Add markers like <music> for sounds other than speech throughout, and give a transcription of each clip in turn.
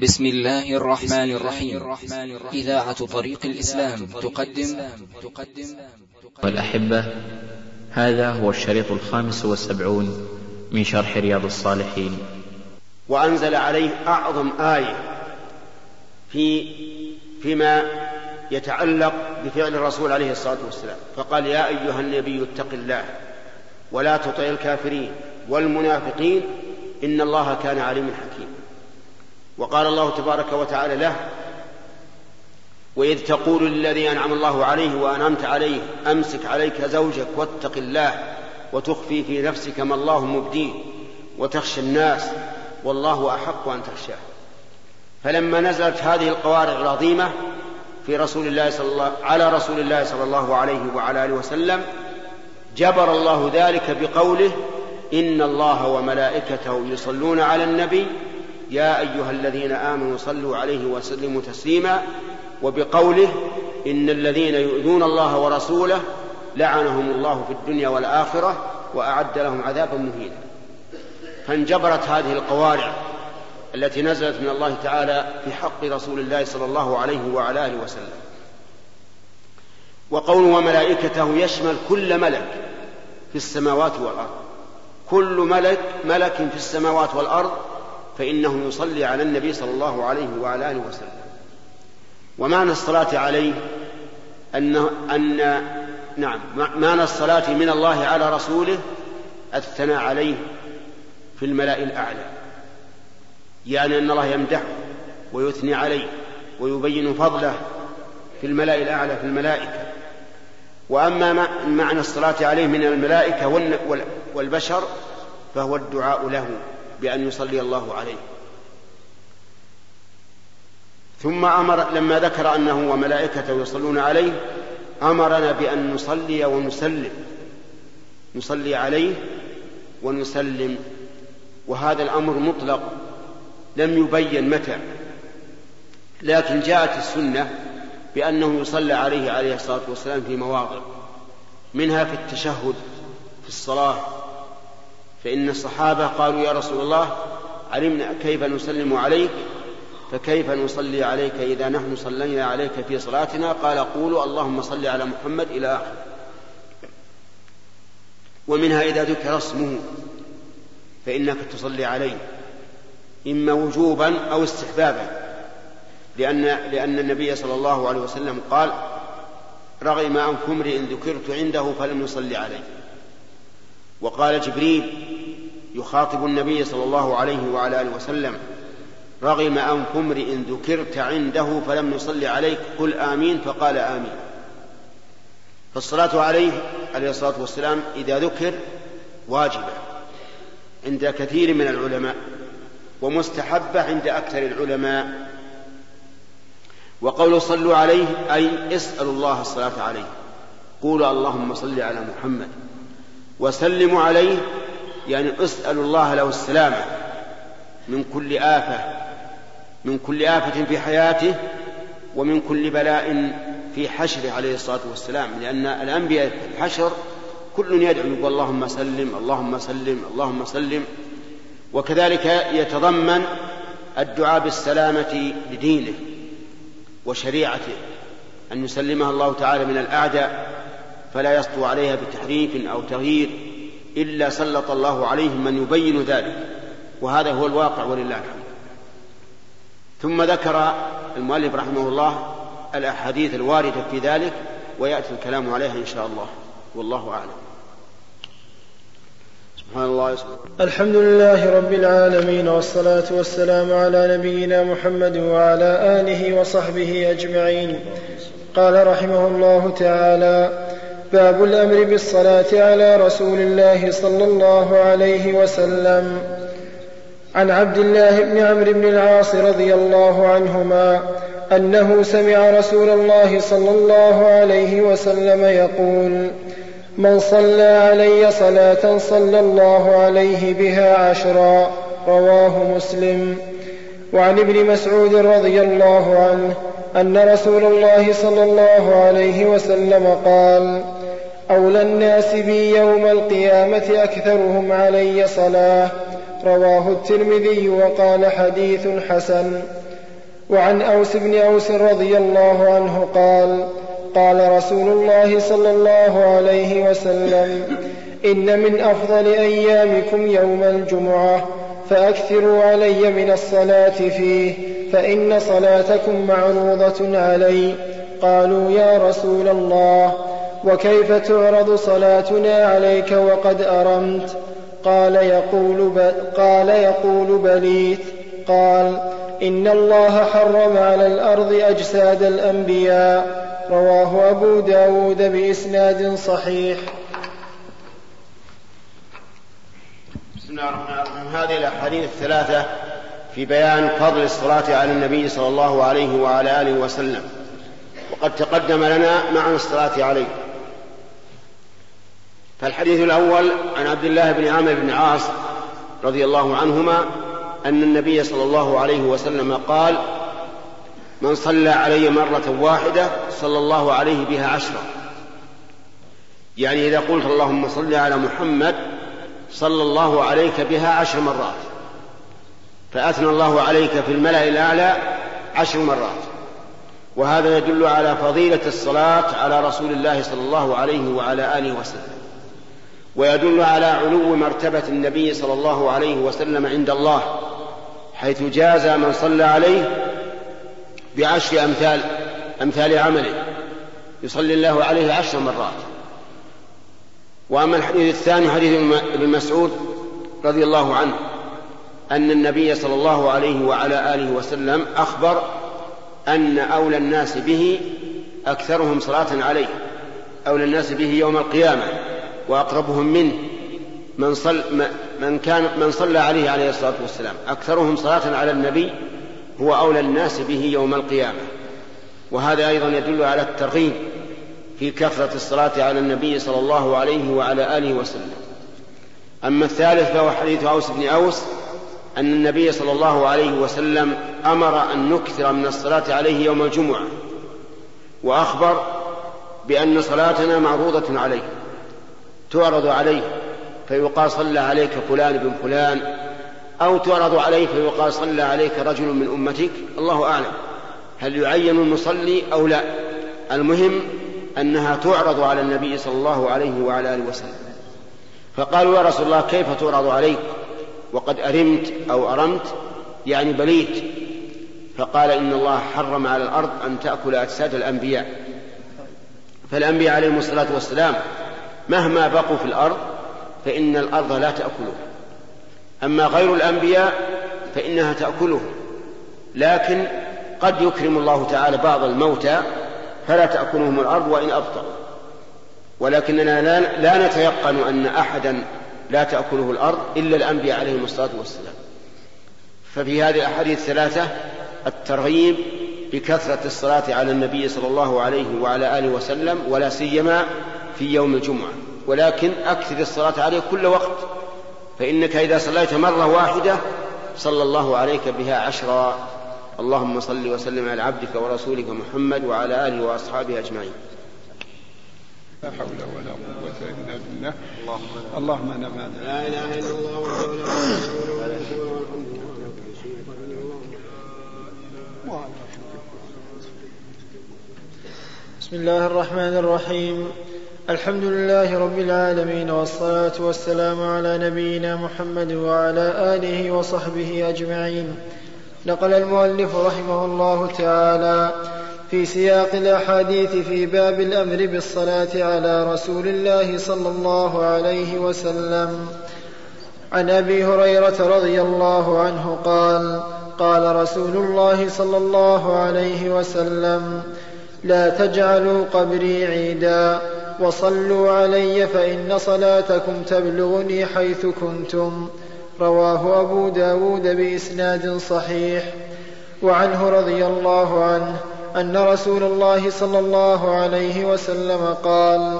بسم الله الرحمن الرحيم. إذاعة طريق الإسلام تقدم. والأحبة هذا هو الشريط الخامس والسبعون من شرح رياض الصالحين. وأنزل عليه أعظم آية في فيما يتعلق بفعل الرسول عليه الصلاة والسلام. فقال يا أيها النبي اتق الله ولا تطع الكافرين والمنافقين إن الله كان عليما حكيما. وقال الله تبارك وتعالى له وإذ تقول للذي أنعم الله عليه وأنعمت عليه أمسك عليك زوجك واتق الله وتخفي في نفسك ما الله مبديه وتخشى الناس والله أحق أن تخشاه. فلما نزلت هذه القوارع العظيمة في رسول الله صلى الله على رسول الله صلى الله عليه وعلى آله وسلم جبر الله ذلك بقوله إن الله وملائكته يصلون على النبي يا أيها الذين آمنوا صلوا عليه وسلموا تسليما وبقوله إن الذين يؤذون الله ورسوله لعنهم الله في الدنيا والآخرة وأعد لهم عذابا مهينا. فانجبرت هذه القوارع التي نزلت من الله تعالى في حق رسول الله صلى الله عليه وعلى آله وسلم. وقول وملائكته يشمل كل ملك في السماوات والأرض. كل ملك ملك في السماوات والأرض فإنه يصلي على النبي صلى الله عليه وعلى آله وسلم. ومعنى الصلاة عليه أن أن نعم معنى الصلاة من الله على رسوله الثناء عليه في الملأ الأعلى. يعني أن الله يمدحه ويثني عليه ويبين فضله في الملأ الأعلى في الملائكة. وأما معنى الصلاة عليه من الملائكة والبشر فهو الدعاء له. بأن يصلي الله عليه. ثم أمر لما ذكر أنه وملائكته يصلون عليه أمرنا بأن نصلي ونسلم. نصلي عليه ونسلم. وهذا الأمر مطلق لم يبين متى. لكن جاءت السنة بأنه يصلى عليه عليه الصلاة والسلام في مواضع منها في التشهد في الصلاة فإن الصحابة قالوا يا رسول الله علمنا كيف نسلم عليك؟ فكيف نصلي عليك إذا نحن صلينا عليك في صلاتنا؟ قال قولوا اللهم صل على محمد إلى آخر. ومنها إذا ذكر اسمه فإنك تصلي عليه إما وجوبا أو استحبابا. لأن لأن النبي صلى الله عليه وسلم قال رغم أنف امرئ ذكرت عنده فلم يصلي عليه. وقال جبريل يخاطب النبي صلى الله عليه وعلى آله وسلم رغم انف امرئ ذكرت عنده فلم يصلي عليك قل آمين فقال آمين. فالصلاة عليه عليه الصلاة والسلام إذا ذكر واجبة عند كثير من العلماء ومستحبة عند أكثر العلماء. وقوله صلوا عليه أي اسألوا الله الصلاة عليه قولوا اللهم صل على محمد. وسلموا عليه يعني اسألوا الله له السلامة من كل آفة من كل آفة في حياته ومن كل بلاء في حشره عليه الصلاة والسلام. لأن الأنبياء في الحشر كل يدعو يقول اللهم سلم اللهم سلم اللهم سلم. وكذلك يتضمن الدعاء بالسلامة لدينه وشريعته. أن يسلمها الله تعالى من الأعداء فلا يسطو عليها بتحريف أو تغيير إلا سلط الله عليهم من يبين ذلك. وهذا هو الواقع ولله الحمد. ثم ذكر المؤلف رحمه الله الأحاديث الواردة في ذلك ويأتي الكلام عليها إن شاء الله. والله أعلم. سبحان الله. الحمد لله رب العالمين والصلاة والسلام على نبينا محمد وعلى آله وصحبه أجمعين. قال رحمه الله تعالى باب الأمر بالصلاة على رسول الله صلى الله عليه وسلم. عن عبد الله بن عمرو بن العاص رضي الله عنهما أنه سمع رسول الله صلى الله عليه وسلم يقول من صلى علي صلاة صلى الله عليه بها عشرا رواه مسلم. وعن ابن مسعود رضي الله عنه أن رسول الله صلى الله عليه وسلم قال أولى الناس بي يوم القيامة أكثرهم علي صلاة. رواه الترمذي وقال حديث حسن. وعن أوس بن أوس رضي الله عنه قال قال رسول الله صلى الله عليه وسلم إن من أفضل أيامكم يوم الجمعة فأكثروا علي من الصلاة فيه فإن صلاتكم معروضة علي. قالوا يا رسول الله وكيف تعرض صلاتنا عليك وقد أرمت؟ قال يقول, قال يقول بليت قال إن الله حرم على الأرض أجساد الأنبياء. رواه أبو داود بإسناد صحيح. بسم الله الرحمن الرحيم. هذه الأحاديث الثلاثة في بيان فضل الصلاة على النبي صلى الله عليه وعلى آله وسلم. وقد تقدم لنا معنى الصلاة عليه. فالحديث الأول عن عبد الله بن عامر بن عاص رضي الله عنهما أن النبي صلى الله عليه وسلم قال من صلى علي مرة واحدة صلى الله عليه بها عشرة. يعني إذا قلت اللهم صل على محمد صلى الله عليك بها عشر مرات. فأثنى الله عليك في الملأ الأعلى عشر مرات. وهذا يدل على فضيلة الصلاة على رسول الله صلى الله عليه وعلى آله وسلم. ويدل على علو مرتبة النبي صلى الله عليه وسلم عند الله حيث جاز من صلى عليه بعشر أمثال أمثال عمله. يصلي الله عليه عشر مرات. وأما الحديث الثاني حديث ابن مسعود رضي الله عنه أن النبي صلى الله عليه وعلى آله وسلم أخبر أن أولى الناس به أكثرهم صلاة عليه أولى الناس به يوم القيامة. وأقربهم منه من صل من كان من صلى عليه عليه الصلاة والسلام. أكثرهم صلاة على النبي هو أولى الناس به يوم القيامة. وهذا أيضا يدل على الترغيب في كثرة الصلاة على النبي صلى الله عليه وعلى آله وسلم. أما الثالث فهو حديث أوس بن أوس أن النبي صلى الله عليه وسلم أمر أن نكثر من الصلاة عليه يوم الجمعة وأخبر بأن صلاتنا معروضة عليه. تعرض عليه فيقال صلى عليك فلان بن فلان أو تعرض عليه فيقال صلى عليك رجل من أمتك الله أعلم. هل يعين المصلي أو لا؟ المهم أنها تعرض على النبي صلى الله عليه وعلى آله وسلم. فقالوا يا رسول الله كيف تعرض عليك؟ وقد أرمت أو أرمت يعني بليت. فقال إن الله حرم على الأرض أن تأكل أجساد الأنبياء. فالأنبياء عليهم الصلاة والسلام مهما بقوا في الأرض فإن الأرض لا تأكلهم أما غير الأنبياء فإنها تأكلهم لكن قد يكرم الله تعالى بعض الموتى فلا تأكلهم الأرض وإن أبطأوا ولكننا لا, لا نتيقن أن أحدا لا تأكله الأرض إلا الأنبياء عليهم الصلاة والسلام. ففي هذه الأحاديث الثلاثة الترغيب بكثرة الصلاة على النبي صلى الله عليه وعلى آله وسلم ولا سيما في يوم الجمعة ولكن أكثر الصلاة عليه كل وقت فإنك إذا صليت مرة واحدة صلى الله عليك بها عشرا. اللهم صل وسلم على عبدك ورسولك محمد وعلى آله وأصحابه أجمعين. لا حول ولا قوة إلا بالله. اللهم ما لا إله إلا الله وحده لا شريك له بسم الله الرحمن الرحيم. الحمد لله رب العالمين والصلاة والسلام على نبينا محمد وعلى آله وصحبه أجمعين. نقل المؤلف رحمه الله تعالى في سياق الأحاديث في باب الأمر بالصلاة على رسول الله صلى الله عليه وسلم. عن أبي هريرة رضي الله عنه قال قال رسول الله صلى الله عليه وسلم لا تجعلوا قبري عيدا وصلوا علي فإن صلاتكم تبلغني حيث كنتم. رواه أبو داود بإسناد صحيح. وعنه رضي الله عنه أن رسول الله صلى الله عليه وسلم قال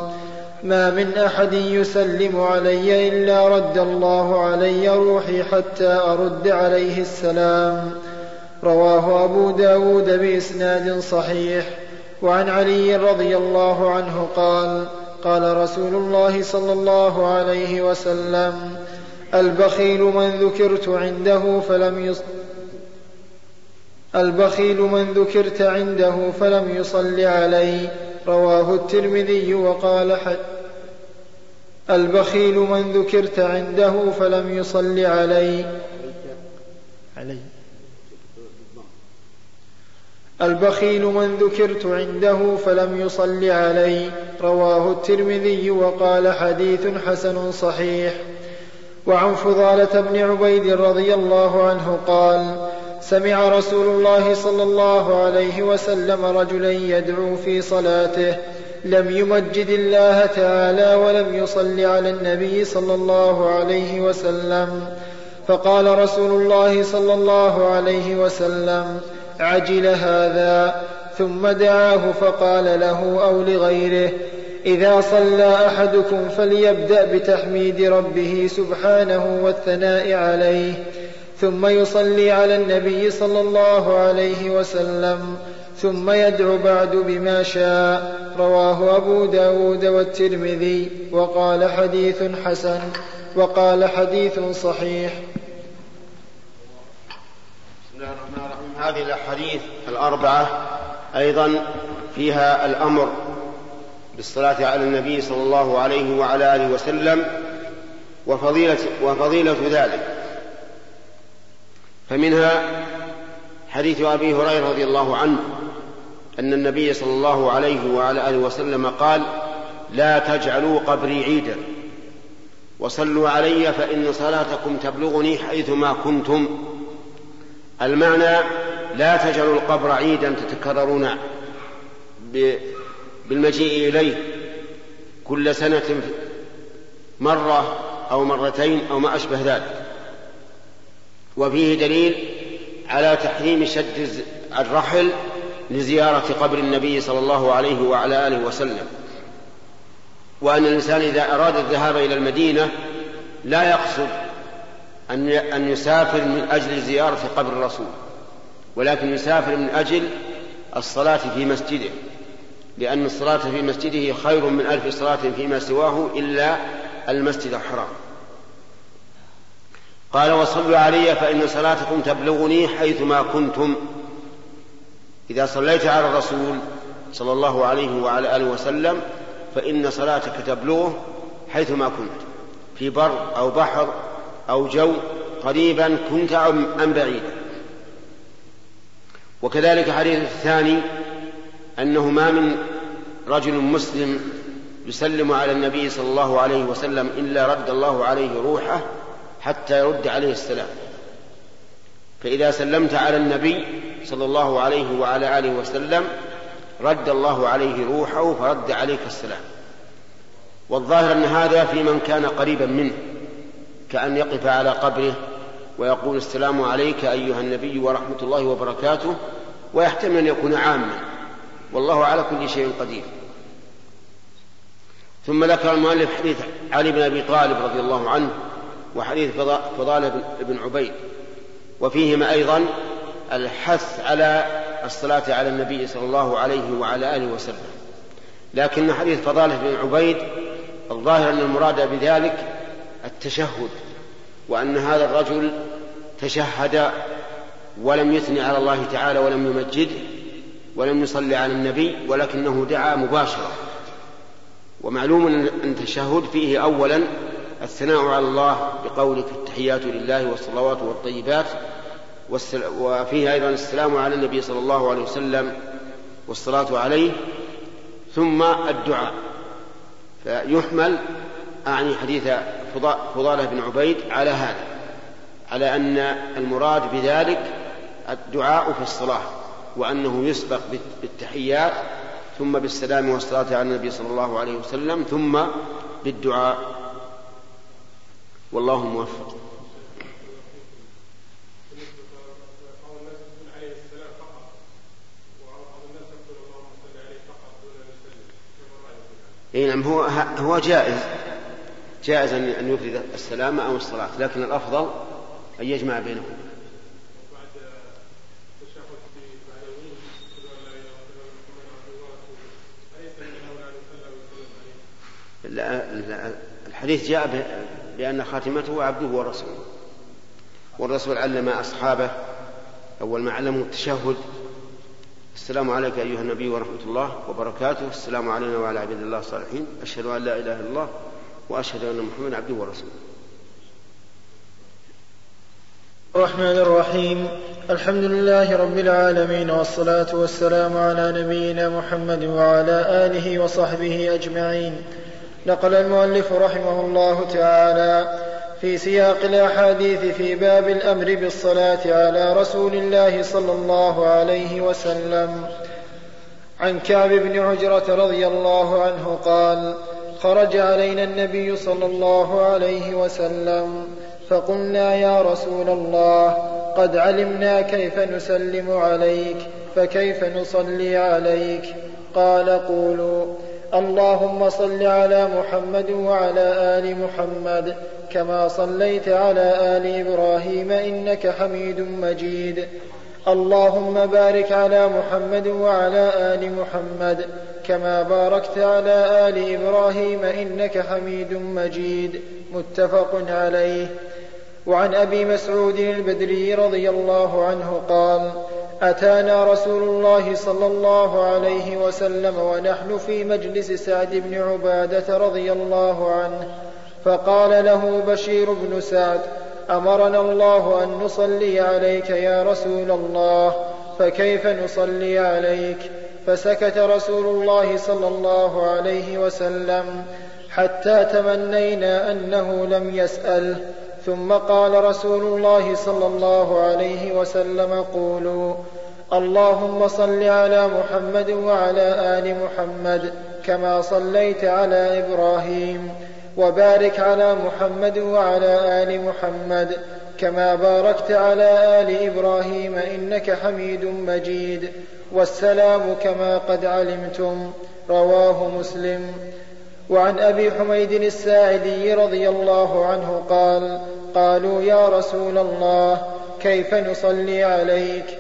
ما من أحد يسلم علي إلا رد الله علي روحي حتى أرد عليه السلام رواه أبو داود بإسناد صحيح. وعن علي رضي الله عنه قال قال رسول الله صلى الله عليه وسلم البخيل من ذكرت عنده فلم يص البخيل من ذكرت عنده فلم يصل علي رواه الترمذي وقال حد البخيل من ذكرت عنده فلم يصل علي. علي. البخيل من ذكرت عنده فلم يصل علي رواه الترمذي وقال حديث حسن صحيح. وعن فضالة بن عبيد رضي الله عنه قال سمع رسول الله صلى الله عليه وسلم رجلا يدعو في صلاته. لم يمجد الله تعالى ولم يصل على النبي صلى الله عليه وسلم. فقال رسول الله صلى الله عليه وسلم عجل هذا ثم دعاه فقال له أو لغيره إذا صلى أحدكم فليبدأ بتحميد ربه سبحانه والثناء عليه ثم يصلي على النبي صلى الله عليه وسلم ثم يدعو بعد بما شاء رواه أبو داود والترمذي وقال حديث حسن وقال حديث صحيح. بسم الله الرحمن هذه الأحاديث الأربعة أيضا فيها الأمر بالصلاة على النبي صلى الله عليه وعلى آله وسلم وفضيلة, وفضيلة ذلك. فمنها حديث أبي هريرة رضي الله عنه أن النبي صلى الله عليه وعلى آله وسلم قال لا تجعلوا قبري عيدا وصلوا علي فإن صلاتكم تبلغني حيثما كنتم. المعنى لا تجعلوا القبر عيدا تتكررون بالمجيء إليه كل سنة مرة أو مرتين أو ما أشبه ذلك. وفيه دليل على تحريم شد الرحل لزيارة قبر النبي صلى الله عليه وعلى آله وسلم. وأن الإنسان إذا أراد الذهاب إلى المدينة لا يقصد أن يسافر من أجل زيارة قبر الرسول. ولكن يسافر من أجل الصلاة في مسجده لأن الصلاة في مسجده خير من ألف صلاة فيما سواه إلا المسجد الحرام. قال وصلوا علي فإن صلاتكم تبلغني حيثما كنتم. إذا صليت على الرسول صلى الله عليه وعلى آله وسلم فإن صلاتك تبلغه حيثما كنت في بر أو بحر أو جو قريبا كنت أم بعيدا. وكذلك الحديث الثاني أنه ما من رجل مسلم يسلم على النبي صلى الله عليه وسلم إلا رد الله عليه روحه حتى يرد عليه السلام. فإذا سلمت على النبي صلى الله عليه وعلى آله وسلم رد الله عليه روحه فرد عليك السلام. والظاهر أن هذا في من كان قريبا منه كأن يقف على قبره ويقول السلام عليك أيها النبي ورحمة الله وبركاته ويحتمل أن يكون عاما. والله على كل شيء قدير. ثم ذكر المؤلف حديث علي بن أبي طالب رضي الله عنه وحديث فضالة بن عبيد. وفيهما أيضا الحث على الصلاة على النبي صلى الله عليه وعلى آله وسلم. لكن حديث فضالة بن عبيد الظاهر أن المراد بذلك التشهد. وأن هذا الرجل تشهد ولم يثني على الله تعالى ولم يمجده ولم يصلي على النبي ولكنه دعا مباشرة. ومعلوم أن التشهد فيه أولا الثناء على الله بقولك التحيات لله والصلوات والطيبات وفيه أيضا السلام على النبي صلى الله عليه وسلم والصلاة عليه ثم الدعاء. فيحمل أعني حديث فضالة بن عبيد على هذا على أن المراد بذلك الدعاء في الصلاة وأنه يسبق بالتحيات ثم بالسلام والصلاة على النبي صلى الله عليه وسلم ثم بالدعاء. والله موفق. اي نعم هو هو جائز. جائز ان يفرد السلام أو الصلاة لكن الأفضل أن يجمع بينهما. الحديث جاء لأن خاتمته عبده ورسوله. والرسول علم أصحابه أول ما علموا التشهد. السلام عليك أيها النبي ورحمة الله وبركاته. السلام علينا وعلى عباد الله الصالحين. أشهد أن لا إله إلا الله وأشهد أن محمدا عبده ورسوله. الرحمن الرحيم. الحمد لله رب العالمين والصلاة والسلام على نبينا محمد وعلى آله وصحبه أجمعين. نقل المؤلف رحمه الله تعالى في سياق الأحاديث في باب الأمر بالصلاة على رسول الله صلى الله عليه وسلم. عن كعب بن عجرة رضي الله عنه قال خرج علينا النبي صلى الله عليه وسلم فقلنا يا رسول الله قد علمنا كيف نسلم عليك فكيف نصلي عليك؟ قال قولوا اللهم صل على محمد وعلى آل محمد كما صليت على آل إبراهيم إنك حميد مجيد. اللهم بارك على محمد وعلى آل محمد كما باركت على آل إبراهيم إنك حميد مجيد. متفق عليه. وعن أبي مسعود البدري رضي الله عنه قال أتانا رسول الله صلى الله عليه وسلم ونحن في مجلس سعد بن عبادة رضي الله عنه فقال له بشير بن سعد أمرنا الله أن نصلي عليك يا رسول الله فكيف نصلي عليك؟ فسكت رسول الله صلى الله عليه وسلم حتى تمنينا أنه لم يساله ثم قال رسول الله صلى الله عليه وسلم قولوا اللهم صل على محمد وعلى آل محمد كما صليت على إبراهيم. وبارك على محمد وعلى آل محمد كما باركت على آل إبراهيم إنك حميد مجيد. والسلام كما قد علمتم رواه مسلم. وعن أبي حميد الساعدي رضي الله عنه قال قالوا يا رسول الله كيف نصلي عليك؟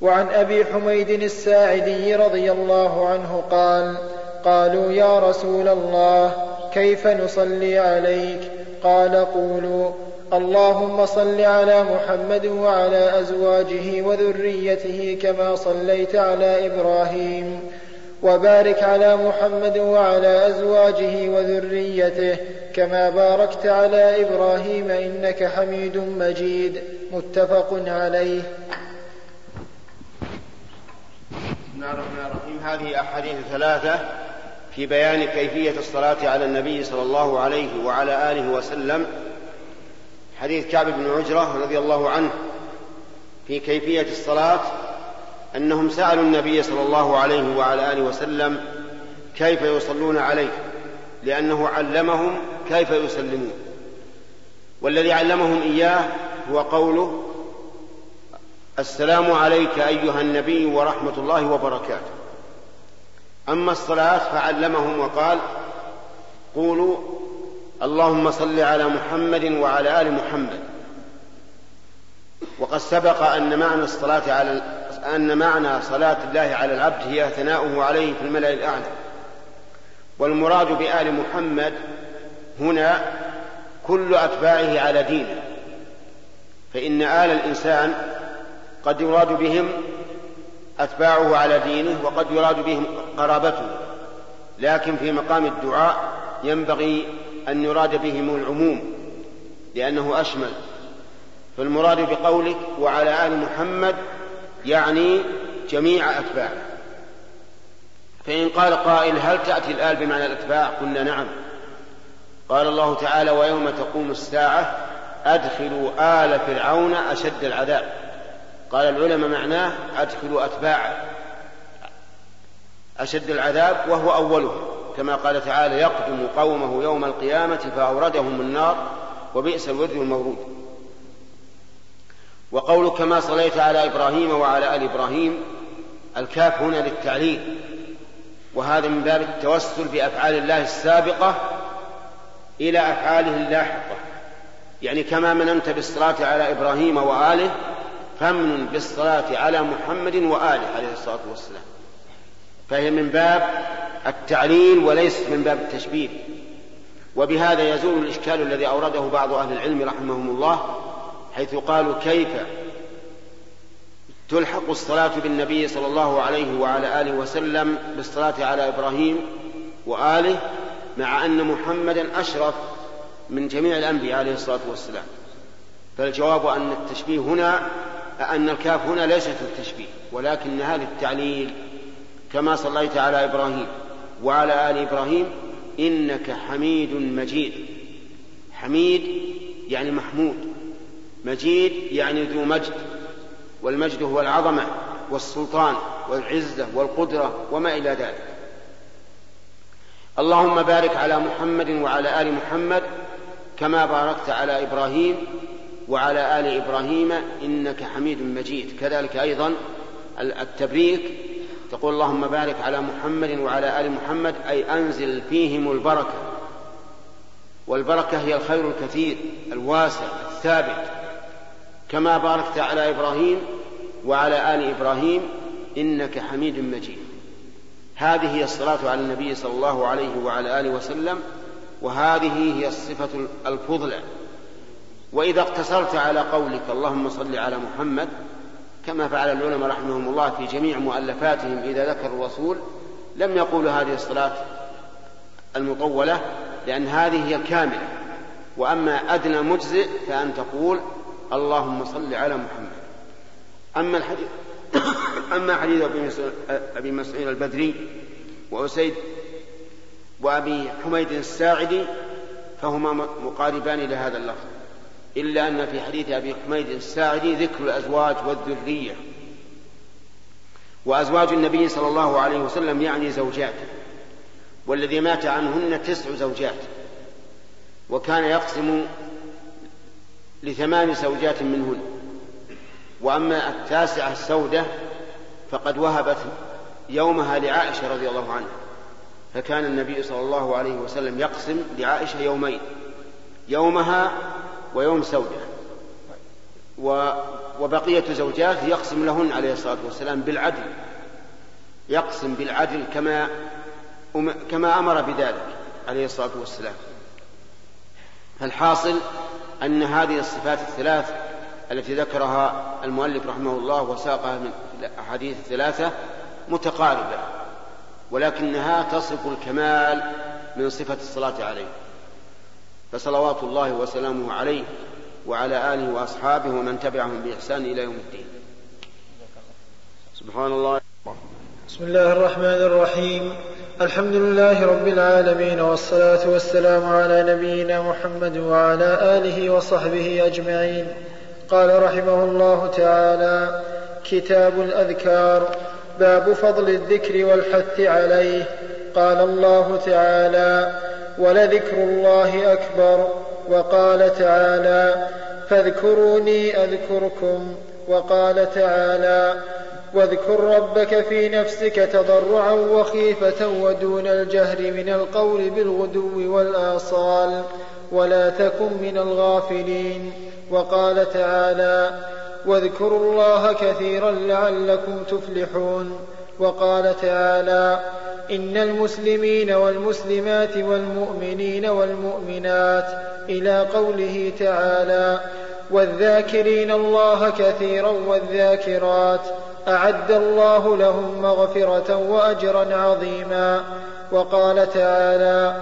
وعن أبي حميد الساعدي رضي الله عنه قال قالوا يا رسول الله كيف نصلي عليك؟ قال قولوا اللهم صل على محمد وعلى أزواجه وذريته كما صليت على إبراهيم وبارك على محمد وعلى أزواجه وذريته كما باركت على إبراهيم إنك حميد مجيد. متفق عليه. بسم الله الرحمن الرحيم. هذه أحاديث ثلاثة. في بيان كيفية الصلاة على النبي صلى الله عليه وعلى آله وسلم. حديث كعب بن عجرة رضي الله عنه في كيفية الصلاة أنهم سألوا النبي صلى الله عليه وعلى آله وسلم كيف يصلون عليه لأنه علمهم كيف يسلمون. والذي علمهم إياه هو قوله السلام عليك أيها النبي ورحمة الله وبركاته. أما الصلاة فعلمهم وقال قولوا اللهم صل على محمد وعلى آل محمد. وقد سبق أن معنى الصلاة على أن معنى صلاة الله على العبد هي ثناؤه عليه في الملأ الأعلى. والمراد بآل محمد هنا كل أتباعه على دينه. فإن آل الإنسان قد يراد بهم أتباعه على دينه وقد يراد بهم قرابته. لكن في مقام الدعاء ينبغي أن يراد بهم العموم لأنه أشمل. فالمراد بقولك وعلى آل محمد يعني جميع أتباعه. فإن قال قائل هل تأتي الآل بمعنى الأتباع؟ قلنا نعم. قال الله تعالى ويوم تقوم الساعة أدخلوا آل فرعون أشد العذاب. قال العلماء معناه أدخلوا أتباعه أشد العذاب وهو أوله. كما قال تعالى يقدم قومه يوم القيامة فأوردهم النار وبئس الورد المورود. وقول كما صليت على إبراهيم وعلى آل إبراهيم الكاف هنا للتعليل. وهذا من باب التوسل بأفعال الله السابقة إلى أفعاله اللاحقة. يعني كما مننت بالصلاة على إبراهيم وآله فمن بالصلاة على محمد وآله عليه الصلاة والسلام. فهي من باب التعليل وليست من باب التشبيه. وبهذا يزول الإشكال الذي أورده بعض أهل العلم رحمهم الله حيث قالوا كيف تلحق الصلاة بالنبي صلى الله عليه وعلى آله وسلم بالصلاة على إبراهيم وآله مع أن محمدا أشرف من جميع الأنبياء عليه الصلاة والسلام. فالجواب أن التشبيه هنا أن الكاف هنا ليست التشبيه ولكنها للتعليل كما صليت على إبراهيم وعلى آل إبراهيم إنك حميد مجيد. حميد يعني محمود مجيد يعني ذو مجد والمجد هو العظمة والسلطان والعزة والقدرة وما إلى ذلك. اللهم بارك على محمد وعلى آل محمد كما باركت على إبراهيم وعلى آل إبراهيم إنك حميد مجيد. كذلك أيضا التبريك تقول اللهم بارك على محمد وعلى آل محمد أي أنزل فيهم البركة. والبركة هي الخير الكثير الواسع الثابت. كما باركت على إبراهيم وعلى آل إبراهيم إنك حميد مجيد. هذه هي الصلاة على النبي صلى الله عليه وعلى آله وسلم وهذه هي الصفة الفضلى وإذا اقتصرت على قولك اللهم صل على محمد كما فعل العلماء رحمهم الله في جميع مؤلفاتهم إذا ذكروا الرسول لم يقولوا هذه الصلاة المطولة لأن هذه هي الكاملة وأما أدنى مجزئ فأن تقول اللهم صل على محمد. أما الحديث <coughs> أما حديث أبي مسعود البدري وأسيد وأبي حميد الساعدي فهما مقاربان لهذا اللفظ. إلا أن في حديث أبي حميد الساعدي ذكر الأزواج والذرية. وأزواج النبي صلى الله عليه وسلم يعني زوجاته والذي مات عنهن تسع زوجات وكان يقسم لثمان زوجات منهن. وأما التاسعة السودة فقد وهبت يومها لعائشة رضي الله عنها. فكان النبي صلى الله عليه وسلم يقسم لعائشة يومين يومها ويوم سودة وبقية زوجات يقسم لهن عليه الصلاة والسلام بالعدل. يقسم بالعدل كما كما أمر بذلك عليه الصلاة والسلام. فالحاصل أن هذه الصفات الثلاث التي ذكرها المؤلف رحمه الله وساقها من الأحاديث الثلاثة متقاربة ولكنها تصف الكمال من صفة الصلاة عليه. فصلوات الله وسلامه عليه وعلى آله وأصحابه ومن تبعهم بإحسان إلى يوم الدين. سبحان الله. بسم الله الرحمن الرحيم. الحمد لله رب العالمين والصلاة والسلام على نبينا محمد وعلى آله وصحبه أجمعين. قال رحمه الله تعالى كتاب الأذكار باب فضل الذكر والحث عليه. قال الله تعالى ولذكر الله أكبر وقال تعالى فاذكروني أذكركم وقال تعالى واذكر ربك في نفسك تضرعا وخيفة ودون الجهر من القول بالغدو والآصال ولا تكن من الغافلين وقال تعالى واذكروا الله كثيرا لعلكم تفلحون وقال تعالى ان المسلمين والمسلمات والمؤمنين والمؤمنات إلى قوله تعالى والذاكرين الله كثيرا والذاكرات اعد الله لهم مغفره واجرا عظيما. وقال تعالى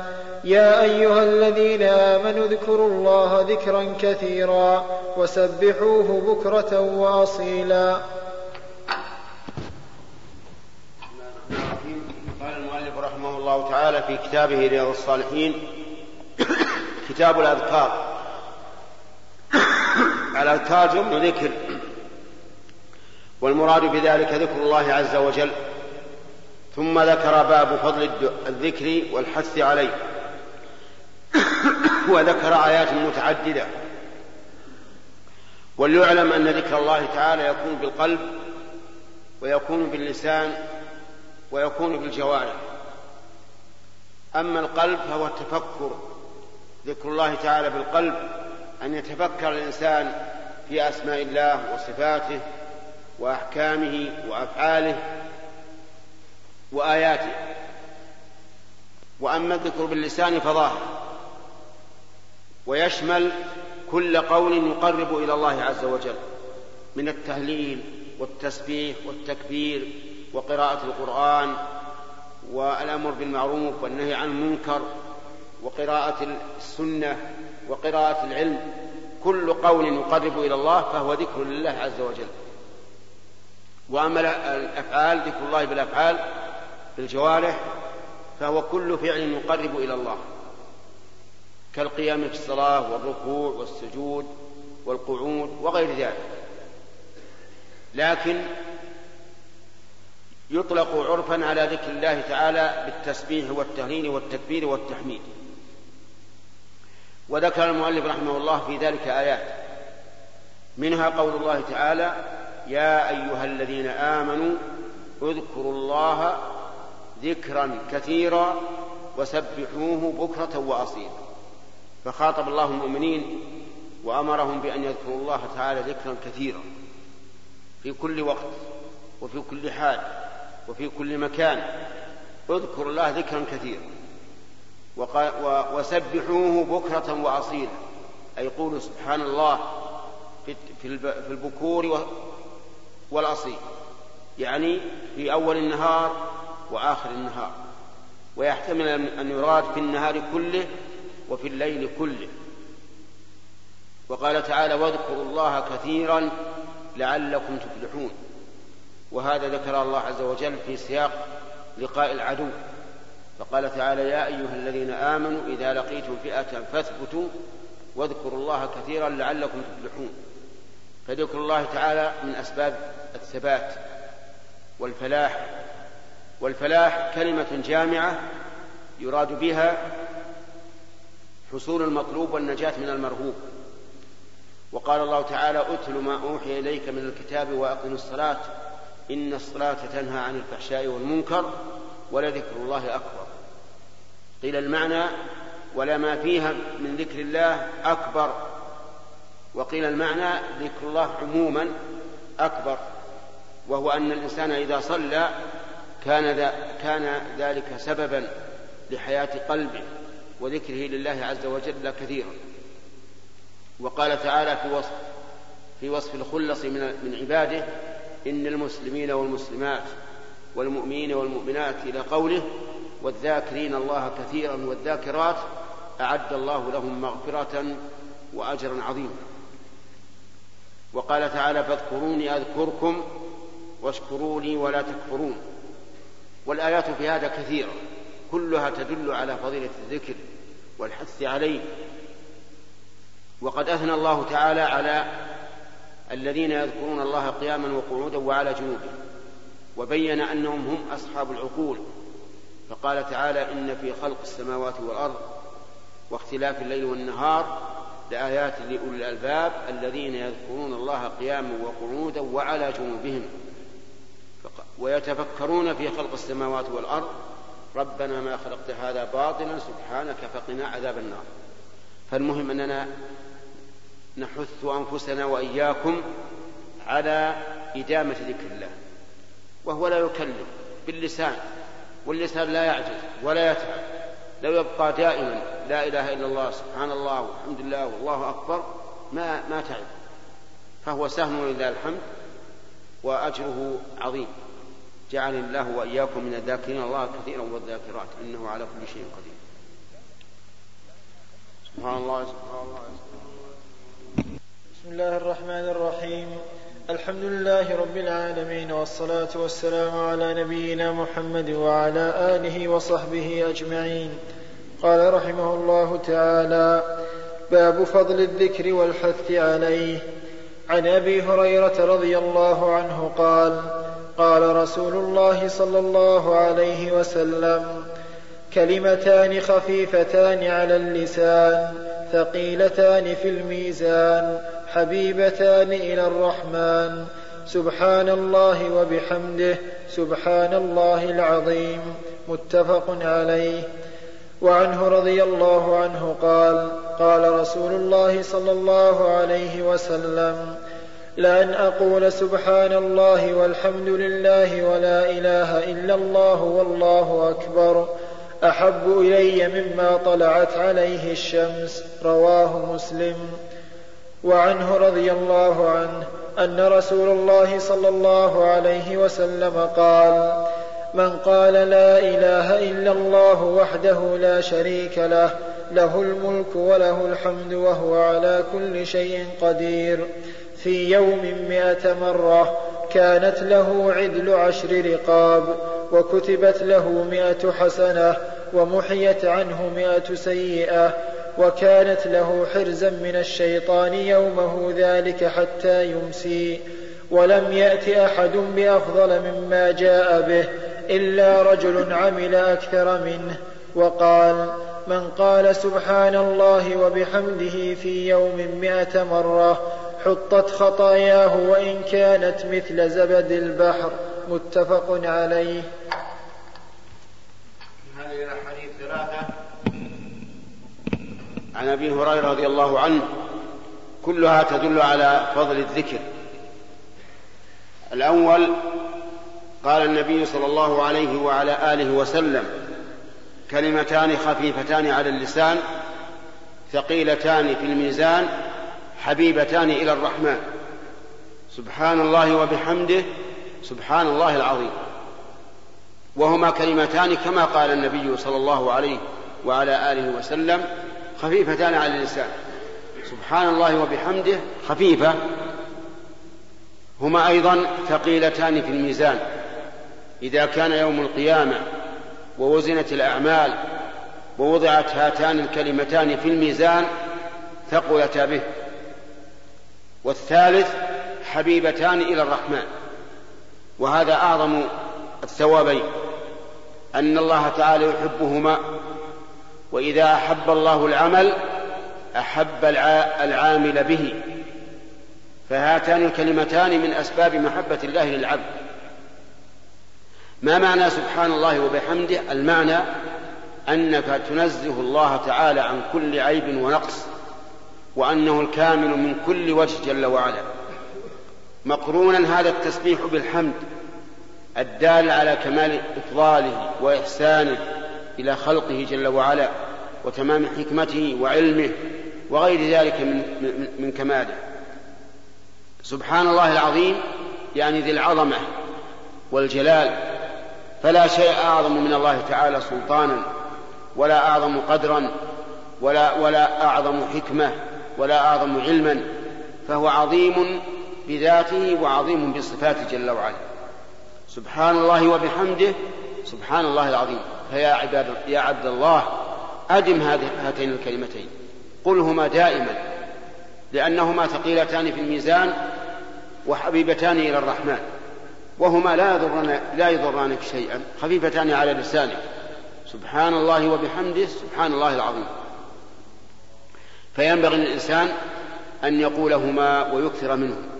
يا ايها الذين امنوا اذكروا الله ذكرا كثيرا وسبحوه بكره واصيلا. رحمه الله تعالى في كتابه رياض الصالحين كتاب الأذكار. الأذكار جمع ذكر والمراد بذلك ذكر الله عز وجل. ثم ذكر باب فضل الذكر والحث عليه. وذكر آيات متعددة. وليعلم أن ذكر الله تعالى يكون بالقلب ويكون باللسان ويكون بالجوارح. أما القلب فهو التفكر. ذكر الله تعالى بالقلب أن يتفكر الإنسان في أسماء الله وصفاته وأحكامه وأفعاله وآياته. وأما الذكر باللسان فظاهر ويشمل كل قول يقرب إلى الله عز وجل من التهليل والتسبيح والتكبير وقراءة القرآن والأمر بالمعروف والنهي عن المنكر وقراءة السنة وقراءة العلم كل قول يقرب إلى الله فهو ذكر لله عز وجل. وأما الأفعال ذكر الله بالأفعال بالجوارح فهو كل فعل يقرب إلى الله. كالقيام في الصلاة والركوع والسجود والقعود وغير ذلك. لكن يطلق عرفا على ذكر الله تعالى بالتسبيح والتهليل والتكبير والتحميد. وذكر المؤلف رحمه الله في ذلك آيات. منها قول الله تعالى يا أيها الذين آمنوا اذكروا الله ذكرا كثيرا وسبحوه بكرة وأصيلا. فخاطب الله المؤمنين وأمرهم بأن يذكروا الله تعالى ذكرا كثيرا في كل وقت وفي كل حال. وفي كل مكان. اذكروا الله ذكرا كثيرا. وسبحوه بكرة وأصيلا. أي قولوا سبحان الله في البكور والأصيل. يعني في أول النهار وآخر النهار. ويحتمل أن يراد في النهار كله وفي الليل كله. وقال تعالى واذكروا الله كثيرا لعلكم تفلحون. وهذا ذكر الله عز وجل في سياق لقاء العدو. فقال تعالى يا أيها الذين آمنوا إذا لقيتم فئة فاثبتوا واذكروا الله كثيرا لعلكم تفلحون. فذكر الله تعالى من أسباب الثبات والفلاح. والفلاح كلمة جامعة يراد بها حصول المطلوب والنجاة من المرهوب. وقال الله تعالى أتل ما أوحي إليك من الكتاب وأقم الصلاة إن الصلاة تنهى عن الفحشاء والمنكر ولذكر الله أكبر. قيل المعنى ولا ما فيها من ذكر الله أكبر. وقيل المعنى ذكر الله عموما أكبر. وهو أن الإنسان إذا صلى كان كان ذلك سببا لحياة قلبه وذكره لله عز وجل كثيرا. وقال تعالى في وصف في وصف الخلص من من عباده إن المسلمين والمسلمات والمؤمنين والمؤمنات إلى قوله والذاكرين الله كثيرا والذاكرات أعد الله لهم مغفرة وأجرا عظيما. وقال تعالى فاذكروني أذكركم واشكروا لي ولا تكفرون. والآيات في هذا كثيرة كلها تدل على فضيلة الذكر والحث عليه. وقد أثنى الله تعالى على الذين يذكرون الله قياما وقعودا وعلى جنوبهم وبين أنهم هم أصحاب العقول فقال تعالى إن في خلق السماوات والأرض واختلاف الليل والنهار لآيات لأولي الألباب الذين يذكرون الله قياما وقعودا وعلى جنوبهم. ويتفكرون في خلق السماوات والأرض ربنا ما خلقت هذا باطلا سبحانك فقنا عذاب النار. فالمهم أننا نحث أنفسنا وإياكم على إدامة ذكر الله وهو لا يكلم باللسان واللسان لا يعجز ولا يتعب لو يبقى دائما لا إله إلا الله سبحان الله والحمد لله والله أكبر ما ما تعب. فهو سهل ولله الحمد وأجره عظيم. جعلني الله وإياكم من الذاكرين الله كثيرا والذاكرات إنه على كل شيء قدير. سبحان الله سبحان الله. بسم الله الرحمن الرحيم الحمد لله رب العالمين والصلاة والسلام على نبينا محمد وعلى آله وصحبه أجمعين قال رحمه الله تعالى باب فضل الذكر والحث عليه عن أبي هريرة رضي الله عنه قال قال رسول الله صلى الله عليه وسلم كلمتان خفيفتان على اللسان ثقيلتان في الميزان حبيبتان إلى الرحمن. سبحان الله وبحمده. سبحان الله العظيم. متفق عليه. وعنه رضي الله عنه قال قال رسول الله صلى الله عليه وسلم لأن أقول سبحان الله والحمد لله ولا إله إلا الله والله أكبر. أحب إلي مما طلعت عليه الشمس. رواه مسلم. وعنه رضي الله عنه أن رسول الله صلى الله عليه وسلم قال من قال لا إله إلا الله وحده لا شريك له له الملك وله الحمد وهو على كل شيء قدير. في يوم مئة مرة كانت له عدل عشر رقاب وكتبت له مئة حسنة ومحيت عنه مئة سيئة وكانت له حرزا من الشيطان يومه ذلك حتى يمسي. ولم يأت أحد بأفضل مما جاء به إلا رجل عمل أكثر منه. وقال من قال سبحان الله وبحمده في يوم مئة مرة حطت خطاياه وإن كانت مثل زبد البحر متفق عليه. ثلاثة عن أبي هريرة رضي الله عنه كلها تدل على فضل الذكر. الأول قال النبي صلى الله عليه وعلى آله وسلم كلمتان خفيفتان على اللسان ثقيلتان في الميزان حبيبتان إلى الرحمن. سبحان الله وبحمده سبحان الله العظيم. وهما كلمتان كما قال النبي صلى الله عليه وعلى آله وسلم خفيفتان على اللسان سبحان الله وبحمده خفيفة. هما أيضا ثقيلتان في الميزان. إذا كان يوم القيامة ووزنت الأعمال ووضعت هاتان الكلمتان في الميزان ثقلتا به. والثالث حبيبتان إلى الرحمن. وهذا أعظم الثوابين. أن الله تعالى يحبهما وإذا أحب الله العمل أحب العامل به. فهاتان الكلمتان من أسباب محبة الله للعبد. ما معنى سبحان الله وبحمده؟ المعنى أنك تنزه الله تعالى عن كل عيب ونقص وأنه الكامل من كل وجه جل وعلا. مقرونا هذا التسبيح بالحمد الدال على كمال إفضاله وإحسانه إلى خلقه جل وعلا وتمام حكمته وعلمه وغير ذلك من, من, من كماله. سبحان الله العظيم يعني ذي العظمة والجلال فلا شيء أعظم من الله تعالى سلطانا ولا أعظم قدرا ولا ولا أعظم حكمة ولا أعظم علما فهو عظيم بذاته وعظيم بصفاته جل وعلا. سبحان الله وبحمده سبحان الله العظيم. فيا عباد يا عبد الله أدم هاتين الكلمتين. قلهما دائما لأنهما ثقيلتان في الميزان وحبيبتان إلى الرحمن وهما لا يضران لا يضرانك شيئا خفيفتان على لسانك. سبحان الله وبحمده سبحان الله العظيم. فينبغي للإنسان أن يقولهما ويكثر منهما.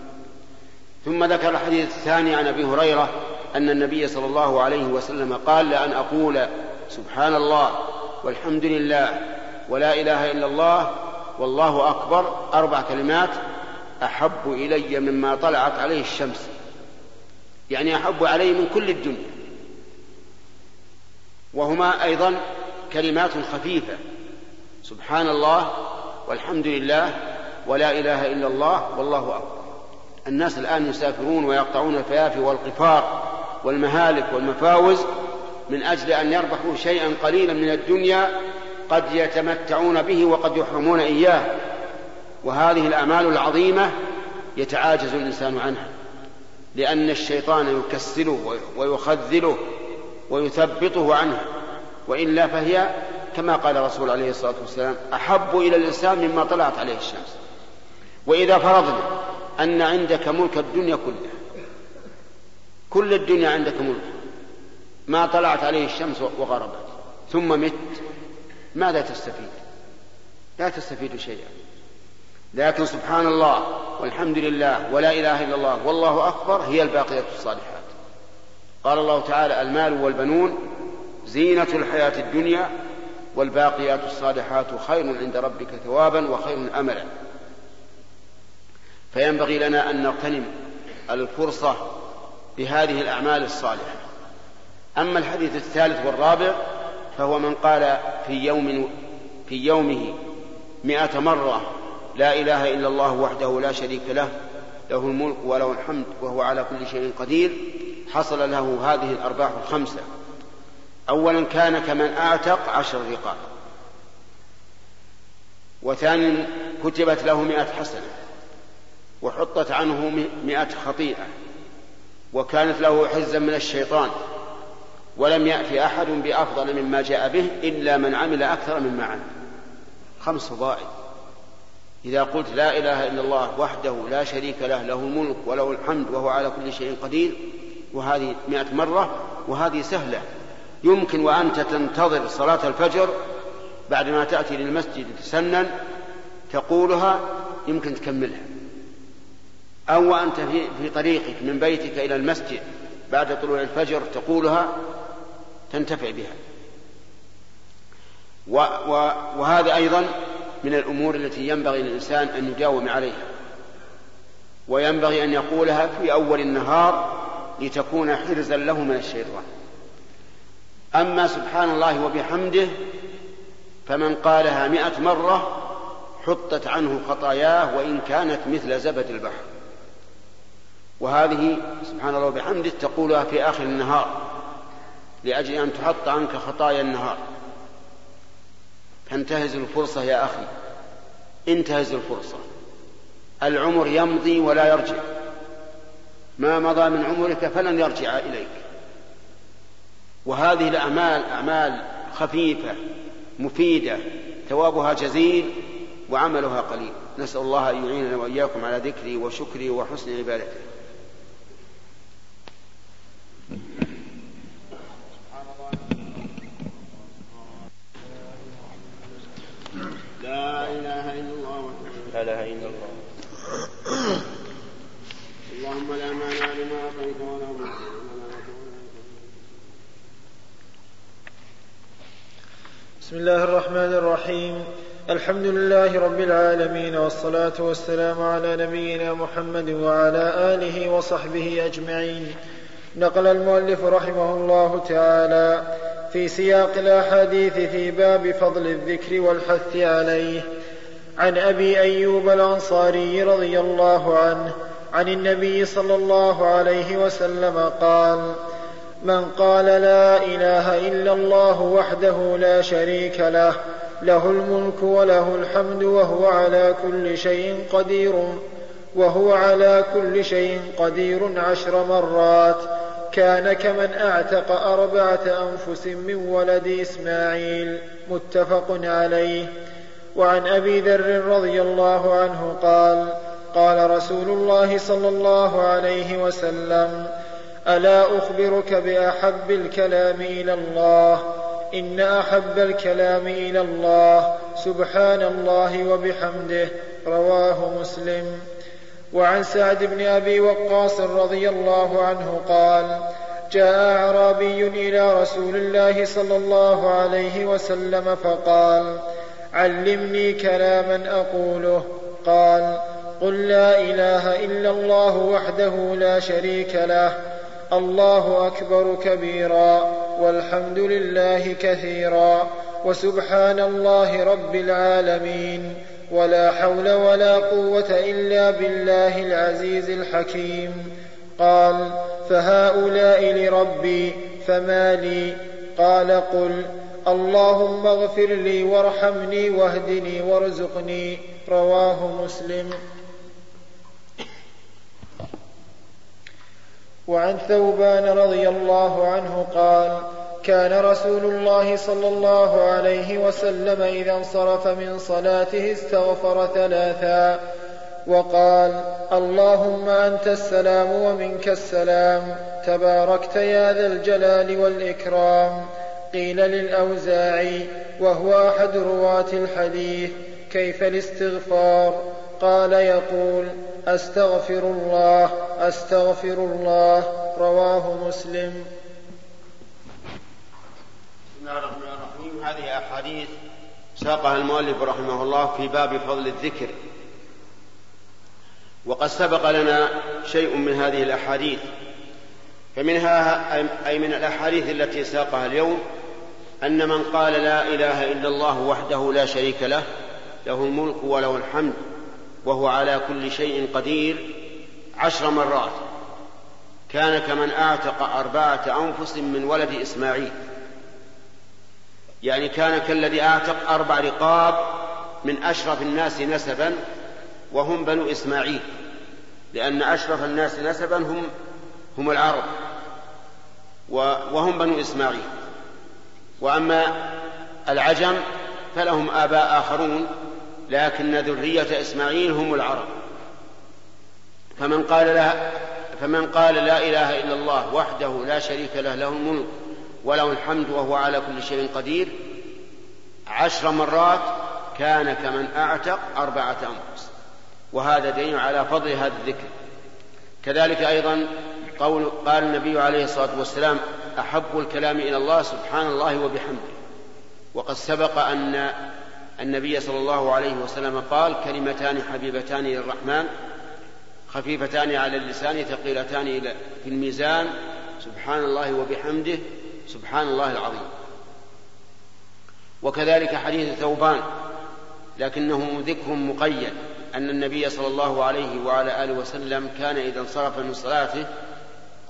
ثم ذكر الحديث الثاني عن أبي هريرة أن النبي صلى الله عليه وسلم قال لأن أقول سبحان الله والحمد لله ولا إله إلا الله والله أكبر أربع كلمات أحب إلي مما طلعت عليه الشمس. يعني أحب علي من كل الدنيا. وهما أيضا كلمات خفيفة. سبحان الله والحمد لله ولا إله إلا الله والله أكبر. الناس الآن يسافرون ويقطعون الفيافي والقفار. والمهالك والمفاوز من أجل أن يربحوا شيئا قليلا من الدنيا قد يتمتعون به وقد يحرمون إياه. وهذه الأعمال العظيمة يتعاجز الإنسان عنها لأن الشيطان يكسله ويخذله ويثبطه عنها وإلا فهي كما قال الرسول عليه الصلاة والسلام أحب إلى الإنسان مما طلعت عليه الشمس. وإذا فرضنا أن عندك ملك الدنيا كلها كل الدنيا عندك ملك. ما طلعت عليه الشمس وغربت. ثم مت. ماذا تستفيد؟ لا تستفيد شيئا. لكن سبحان الله والحمد لله ولا إله إلا الله والله أكبر هي الباقية الصالحات. قال الله تعالى المال والبنون زينة الحياة الدنيا والباقيات الصالحات خير عند ربك ثوابا وخير أملا. فينبغي لنا أن نغتنم الفرصة بهذه الأعمال الصالحة. أما الحديث الثالث والرابع فهو من قال في يوم في يومه مئة مرة لا إله إلا الله وحده لا شريك له له الملك وله الحمد وهو على كل شيء قدير حصل له هذه الأرباح الخمسة. أولا كان كمن أعتق عشر رقاب. وثانيا كتبت له مئة حسنة. وحطت عنه مئة خطيئة. وكانت له حزا من الشيطان ولم يأتي أحد بأفضل مما جاء به إلا من عمل أكثر مما عمل. خمس فضائل. إذا قلت لا إله إلا الله وحده لا شريك له له الملك وله الحمد وهو على كل شيء قدير وهذه مئة مرة وهذه سهلة. يمكن وأنت تنتظر صلاة الفجر بعدما تأتي للمسجد تسنن تقولها يمكن تكملها. أو وأنت في, في طريقك من بيتك إلى المسجد بعد طلوع الفجر تقولها تنتفع بها. و و وهذا أيضا من الأمور التي ينبغي للإنسان أن يداوم عليها. وينبغي أن يقولها في أول النهار لتكون حرزا له من الشيطان. أما سبحان الله وبحمده فمن قالها مئة مرة حطت عنه خطاياه وإن كانت مثل زبد البحر. وهذه سبحان الله وبحمده تقولها في آخر النهار لأجل أن تحط عنك خطايا النهار. فانتهز الفرصة يا أخي. انتهز الفرصة. العمر يمضي ولا يرجع. ما مضى من عمرك فلن يرجع إليك. وهذه الأعمال أعمال خفيفة مفيدة. ثوابها جزيل وعملها قليل. نسأل الله أن يعيننا وإياكم على ذكري وشكري وحسن عبادته لا إله إلا الله. لا إله إلا الله اللهم لا مانع لما أعطيت. ولا بسم الله الرحمن الرحيم. الحمد لله رب العالمين والصلاة والسلام على نبينا محمد وعلى آله وصحبه أجمعين. نقل المؤلف رحمه الله تعالى في سياق الأحاديث في باب فضل الذكر والحث عليه. عن أبي أيوب الأنصاري رضي الله عنه عن النبي صلى الله عليه وسلم قال من قال لا إله إلا الله وحده لا شريك له له الملك وله الحمد وهو على كل شيء قدير وهو على كل شيء قدير عشر مرات. كان كمن أعتق أربعة أنفس من ولد إسماعيل. متفق عليه. وعن أبي ذر رضي الله عنه قال قال رسول الله صلى الله عليه وسلم ألا أخبرك بأحب الكلام إلى الله؟ إن أحب الكلام إلى الله سبحان الله وبحمده. رواه مسلم. وعن سعد بن أبي وقاص رضي الله عنه قال جاء أعرابي إلى رسول الله صلى الله عليه وسلم فقال علمني كلاما أقوله. قال قل لا إله إلا الله وحده لا شريك له الله أكبر كبيرا والحمد لله كثيرا وسبحان الله رب العالمين. ولا حول ولا قوة إلا بالله العزيز الحكيم. قال فهؤلاء لربي فما لي؟ قال قل اللهم اغفر لي وارحمني واهدني وارزقني. رواه مسلم. وعن ثوبان رضي الله عنه قال كان رسول الله صلى الله عليه وسلم إذا انصرف من صلاته استغفر ثلاثا وقال اللهم أنت السلام ومنك السلام تباركت يا ذا الجلال والإكرام قيل للاوزاعي وهو أحد رواة الحديث كيف الاستغفار؟ قال يقول أستغفر الله أستغفر الله رواه مسلم. بسم الله الرحمن الرحيم. هذه أحاديث ساقها المؤلف رحمه الله في باب فضل الذكر. وقد سبق لنا شيء من هذه الأحاديث. فمنها اي من الأحاديث التي ساقها اليوم أن من قال لا إله إلا الله وحده لا شريك له له الملك وله الحمد وهو على كل شيء قدير عشر مرات. كان كمن أعتق أربعة أنفس من ولد إسماعيل. يعني كان كالذي أعتق أربع رقاب من أشرف الناس نسبا وهم بنو إسماعيل لأن أشرف الناس نسبا هم هم العرب وهم بنو إسماعيل. وأما العجم فلهم آباء آخرون لكن ذرية إسماعيل هم العرب. فمن قال لا فمن قال لا إله إلا الله وحده لا شريك له له الملك وله الحمد وهو على كل شيء قدير. عشر مرات كان كمن أعتق أربعة أنفس. وهذا دليل على فضل هذا الذكر. كذلك أيضا قول قال النبي عليه الصلاة والسلام أحب الكلام إلى الله سبحان الله وبحمده. وقد سبق أن النبي صلى الله عليه وسلم قال كلمتان حبيبتان للرحمن خفيفتان على اللسان ثقيلتان في الميزان سبحان الله وبحمده. سبحان الله العظيم. وكذلك حديث ثوبان لكنه ذكر مقيد أن النبي صلى الله عليه وعلى آله وسلم كان إذا انصرف من صلاته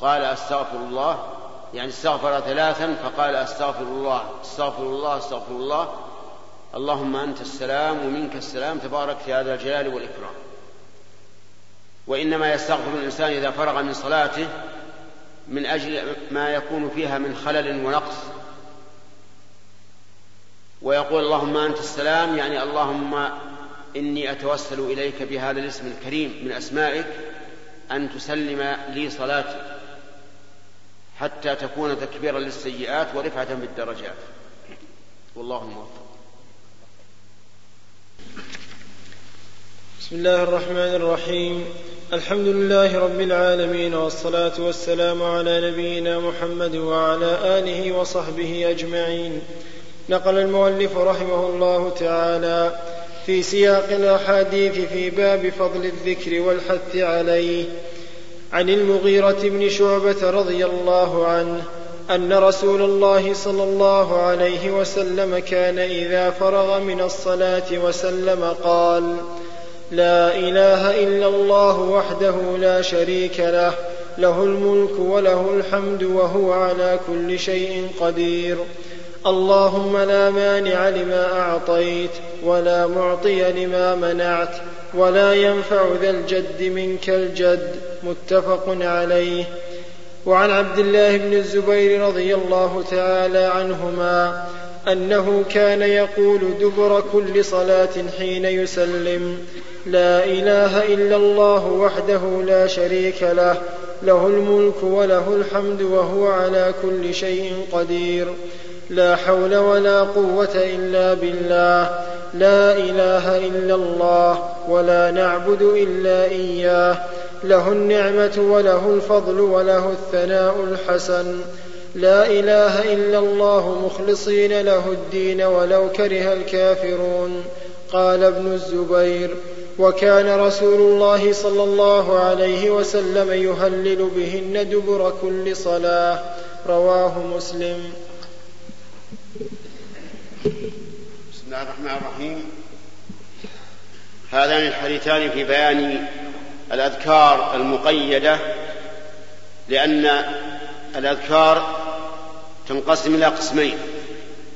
قال أستغفر الله يعني استغفر ثلاثا فقال أستغفر الله أستغفر الله أستغفر الله اللهم أنت السلام ومنك السلام تبارك في هذا الجلال والإكرام. وإنما يستغفر الإنسان إذا فرغ من صلاته من أجل ما يكون فيها من خلل ونقص. ويقول اللهم أنت السلام يعني اللهم إني أتوسل إليك بهذا الاسم الكريم من أسمائك أن تسلم لي صلاتي حتى تكون تكبيرا للسيئات ورفعة بالدرجات. والله الموفق. بسم الله الرحمن الرحيم. الحمد لله رب العالمين والصلاة والسلام على نبينا محمد وعلى آله وصحبه أجمعين. نقل المؤلف رحمه الله تعالى في سياق الأحاديث في باب فضل الذكر والحث عليه عن المغيرة بن شعبة رضي الله عنه أن رسول الله صلى الله عليه وسلم كان إذا فرغ من الصلاة وسلم قال: لا إله إلا الله وحده لا شريك له له الملك وله الحمد وهو على كل شيء قدير. اللهم لا مانع لما أعطيت ولا معطي لما منعت ولا ينفع ذا الجد منك الجد متفق عليه. وعن عبد الله بن الزبير رضي الله تعالى عنهما أنه كان يقول دبر كل صلاة حين يسلم لا إله إلا الله وحده لا شريك له له الملك وله الحمد وهو على كل شيء قدير. لا حول ولا قوة إلا بالله لا إله إلا الله ولا نعبد إلا إياه. له النعمة وله الفضل وله الثناء الحسن. لا إله إلا الله مخلصين له الدين ولو كره الكافرون. قال ابن الزبير وكان رسول الله صلى الله عليه وسلم يهلل بهن دبر كل صلاة. رواه مسلم. بسم الله الرحمن الرحيم. هذان الحديثان في بيان الأذكار المقيدة لأن الأذكار تنقسم إلى قسمين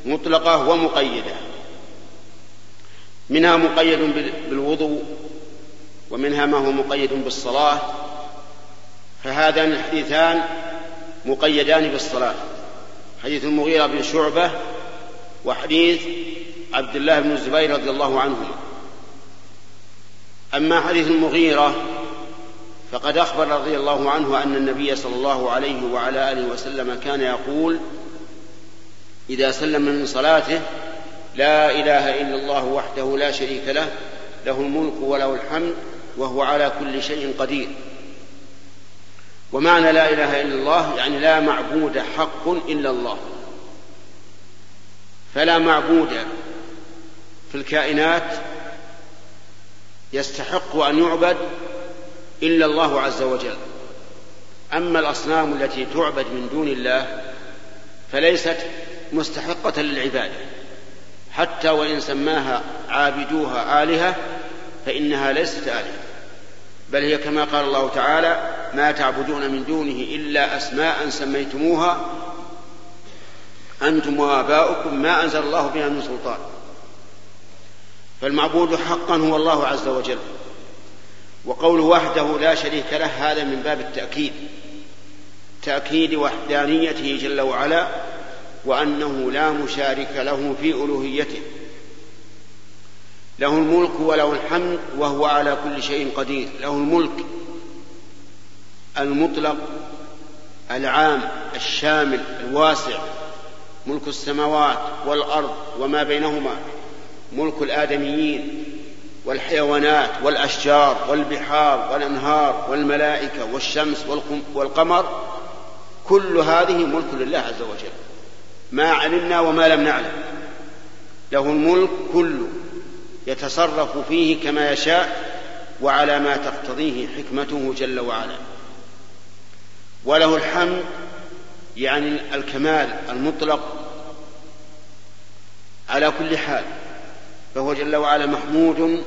مطلقة ومقيدة. منها مقيد بالوضوء ومنها ما هو مقيد بالصلاة. فهذان الحديثان مقيدان بالصلاة. حديث المغيرة بن شعبة وحديث عبد الله بن الزبير رضي الله عنهما. أما حديث المغيرة فقد أخبر رضي الله عنه أن النبي صلى الله عليه وعلى آله وسلم كان يقول إذا سلم من صلاته لا إله إلا الله وحده لا شريك له له الملك وله الحمد وهو على كل شيء قدير. ومعنى لا إله إلا الله يعني لا معبود حق إلا الله. فلا معبود في الكائنات يستحق أن يعبد إلا الله عز وجل. أما الأصنام التي تعبد من دون الله فليست مستحقة للعبادة. حتى وإن سماها عابدوها آلهة فإنها ليست آلهة. بل هي كما قال الله تعالى ما تعبدون من دونه إلا أسماء سميتموها أنتم وآباؤكم ما أنزل الله بها من سلطان. فالمعبود حقا هو الله عز وجل وقوله وحده لا شريك له هذا من باب التأكيد. تأكيد وحدانيته جل وعلا وأنه لا مشارك له في ألوهيته. له الملك وله الحمد وهو على كل شيء قدير. له الملك المطلق العام الشامل الواسع ملك السماوات والأرض وما بينهما ملك الآدميين والحيوانات والأشجار والبحار والأنهار والملائكة والشمس والقمر كل هذه ملك لله عز وجل. ما علمنا وما لم نعلم. له الملك كله يتصرف فيه كما يشاء وعلى ما تقتضيه حكمته جل وعلا. وله الحمد يعني الكمال المطلق على كل حال فهو جل وعلا محمود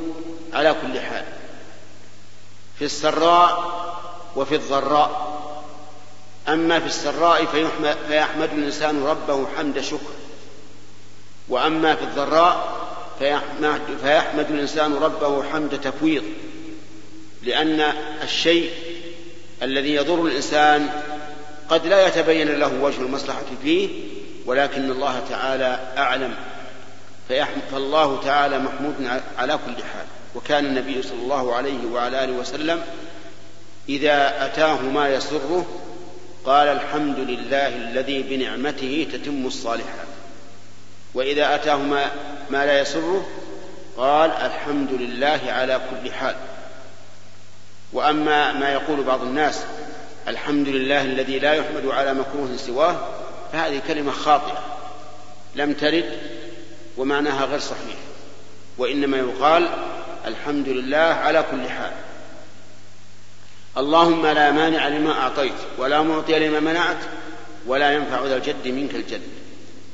على كل حال في السراء وفي الضراء. أما في السراء فيحمد الإنسان ربه حمد شكر. وأما في الضراء فيحمد, فيحمد الإنسان ربه حمد تفويض. لأن الشيء الذي يضر الإنسان قد لا يتبين له وجه المصلحة فيه ولكن الله تعالى أعلم. فالله تعالى محمود على كل حال. وكان النبي صلى الله عليه وعلى آله وسلم إذا أتاه ما يسره قال الحمد لله الذي بنعمته تتم الصالحات. وإذا أتاه ما, ما لا يسره قال الحمد لله على كل حال. وأما ما يقول بعض الناس الحمد لله الذي لا يحمد على مكروه سواه فهذه كلمة خاطئة. لم ترد ومعناها غير صحيح. وإنما يقال الحمد لله على كل حال. اللهم لا مانع لما أعطيت ولا معطي لما منعت ولا ينفع ذا الجد منك الجد.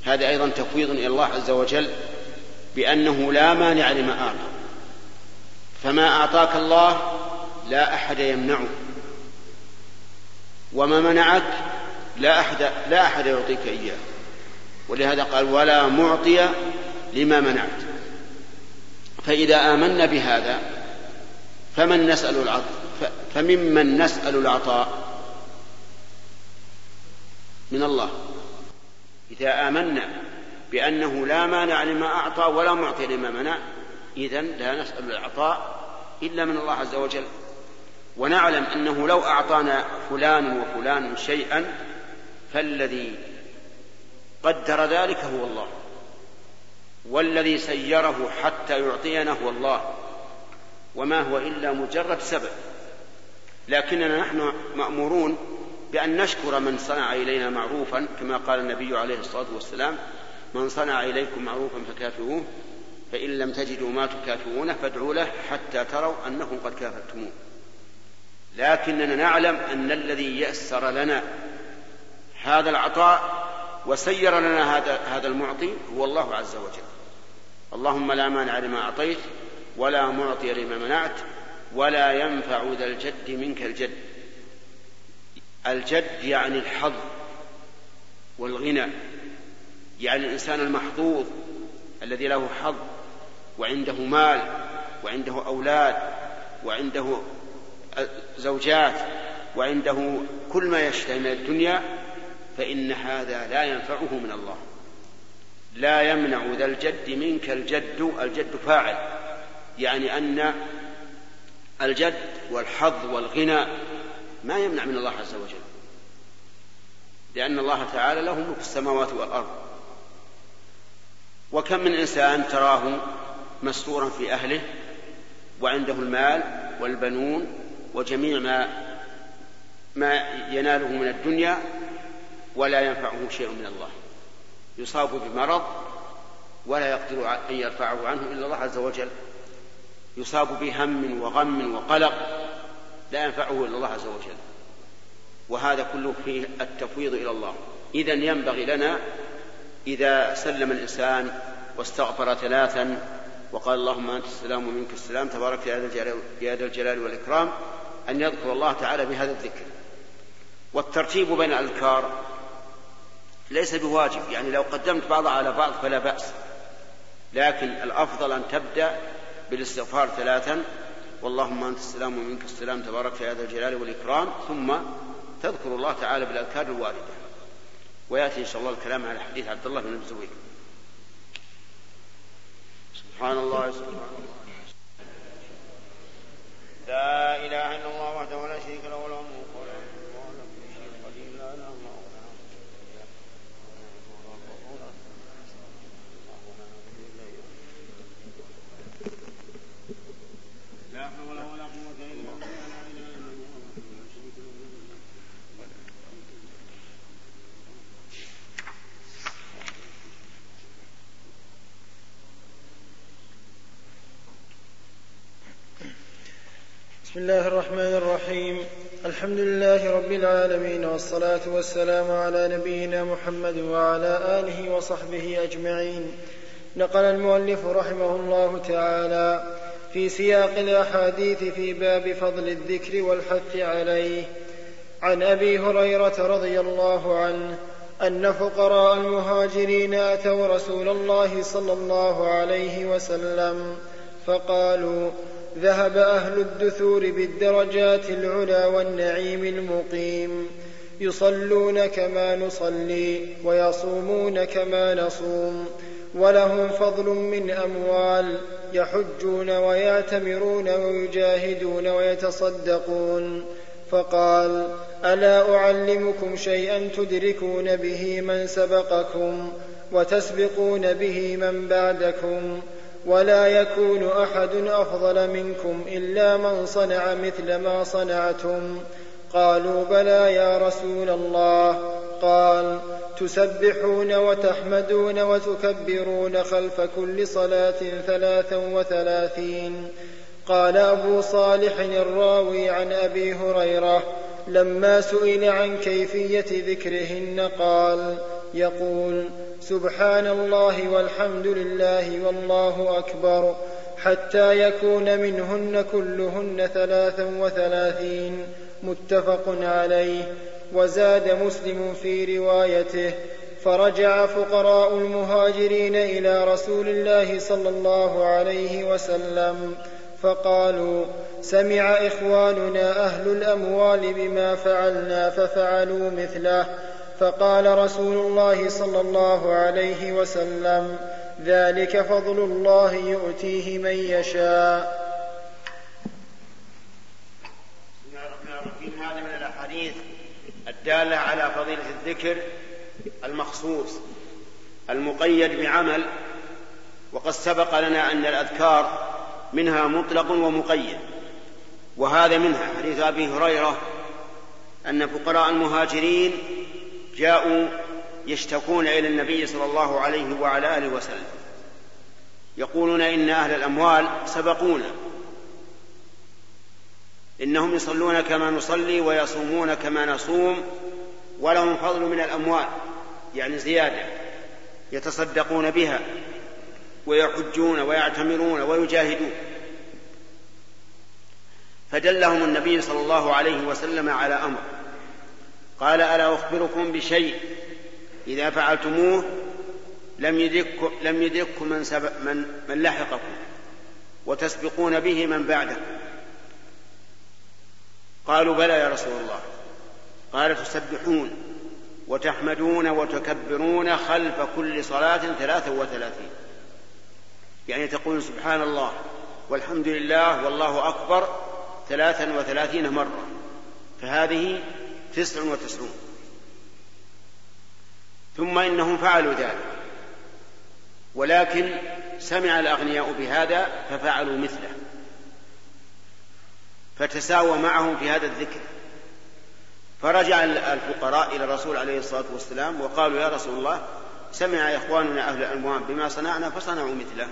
هذا أيضا تفويض إلى الله عز وجل بأنه لا مانع لما أعطى. فما أعطاك الله لا أحد يمنعه وما منعك لا أحد لا أحد يعطيك إياه. ولهذا قال ولا معطي لما منعت. فإذا آمنا بهذا فمن نسأل العطاء فممن نسأل العطاء من الله. إذا آمنا بأنه لا مانع لما أعطى ولا معطي لما منع إذا لا نسأل العطاء إلا من الله عز وجل. ونعلم أنه لو أعطانا فلان وفلان شيئا فالذي قدر ذلك هو الله. والذي سيره حتى يعطينا هو الله. وما هو إلا مجرد سبب. لكننا نحن مأمورون بأن نشكر من صنع إلينا معروفا كما قال النبي عليه الصلاة والسلام من صنع إليكم معروفا فكافئوه فإن لم تجدوا ما تكافئونه فادعوا له حتى تروا أنكم قد كافأتموه لكننا نعلم أن الذي يسر لنا هذا العطاء وسير لنا هذا هذا المعطي هو الله عز وجل. اللهم لا مانع لما أعطيت ولا معطي لما منعت. ولا ينفع ذا الجد منك الجد. الجد يعني الحظ والغنى يعني الإنسان المحظوظ الذي له حظ وعنده مال وعنده أولاد وعنده زوجات وعنده كل ما يشتهي من الدنيا فإن هذا لا ينفعه من الله. لا يمنع ذا الجد منك الجد الجد فاعل يعني أن الجد والحظ والغنى ما يمنع من الله عز وجل لأن الله تعالى له ملك السماوات والأرض. وكم من إنسان تراه مستورا في أهله وعنده المال والبنون وجميع ما ما يناله من الدنيا ولا ينفعه شيء من الله. يصاب بمرض ولا يقدر أن يرفعه عنه إلا الله عز وجل. يصاب بهم وغم وقلق لا ينفعه إلا الله عز وجل. وهذا كله فيه التفويض إلى الله. إذا ينبغي لنا إذا سلم الإنسان واستغفر ثلاثا وقال اللهم أنت السلام ومنك السلام تبارك يا ذا الجلال والإكرام أن يذكر الله تعالى بهذا الذكر. والترتيب بين الأذكار ليس بواجب يعني لو قدمت بعضها على بعض فلا بأس. لكن الأفضل أن تبدأ بالاستغفار ثلاثا واللهم أنت السلام ومنك السلام تبارك يا ذا الجلال والإكرام. ثم تذكر الله تعالى بالأذكار الواردة. ويأتي إن شاء الله الكلام على حديث عبد الله بن الزبير. سبحان الله سبحان الله. لا إله إلا الله وحده لا شريك له له الملك وله الحمد وهو على كل شيء قدير لا إله إلا الله لا حول ولا قوة إلا بالله لا إله إلا الله وحده لا شريك له بسم الله الرحمن الرحيم. الحمد لله رب العالمين والصلاة والسلام على نبينا محمد وعلى آله وصحبه أجمعين. نقل المؤلف رحمه الله تعالى في سياق الأحاديث في باب فضل الذكر والحث عليه. عن أبي هريرة رضي الله عنه أن فقراء المهاجرين أتوا رسول الله صلى الله عليه وسلم فقالوا ذهب أهل الدثور بالدرجات العلى والنعيم المقيم. يصلون كما نصلي ويصومون كما نصوم. ولهم فضل من أموال يحجون ويعتمرون ويجاهدون ويتصدقون. فقال ألا أعلمكم شيئا تدركون به من سبقكم وتسبقون به من بعدكم؟ ولا يكون أحد أفضل منكم إلا من صنع مثل ما صنعتم. قالوا بلى يا رسول الله. قال تسبحون وتحمدون وتكبرون خلف كل صلاة ثلاثا وثلاثين. قال أبو صالح الراوي عن أبي هريرة لما سئل عن كيفية ذكرهن قال يقول سبحان الله والحمد لله والله أكبر حتى يكون منهن كلهن ثلاثا وثلاثين متفق عليه وزاد مسلم في روايته فرجع فقراء المهاجرين إلى رسول الله صلى الله عليه وسلم فقالوا سمع إخواننا أهل الأموال بما فعلنا ففعلوا مثله فقال رسول الله صلى الله عليه وسلم ذلك فضل الله يؤتيه من يشاء. هذا من الأحاديث الدالة على فضيلة الذكر المخصوص المقيد بعمل وقد سبق لنا أن الأذكار منها مطلق ومقيد وهذا منها. حديث أبي هريرة أن فقراء المهاجرين جاءوا يشتكون إلى النبي صلى الله عليه وعلى آله وسلم. يقولون إن أهل الأموال سبقونا. إنهم يصلون كما نصلي ويصومون كما نصوم ولهم فضل من الأموال يعني زيادة يتصدقون بها ويحجون ويعتمرون ويجاهدون. فدلهم النبي صلى الله عليه وسلم على أمر قال ألا أخبركم بشيء؟ إذا فعلتموه لم يدرككم لم يدرككم من, سبق من من لحقكم وتسبقون به من بعدكم قالوا بلى يا رسول الله. قال تسبحون وتحمدون وتكبرون خلف كل صلاة ثلاثة وثلاثين. يعني تقول سبحان الله والحمد لله والله أكبر ثلاثا وثلاثين مرة. فهذه تسع وتسعون. ثم إنهم فعلوا ذلك. ولكن سمع الأغنياء بهذا ففعلوا مثله. فتساوى معهم في هذا الذكر. فرجع الفقراء إلى الرسول عليه الصلاة والسلام وقالوا يا رسول الله سمع إخواننا أهل الأموال بما صنعنا فصنعوا مثله.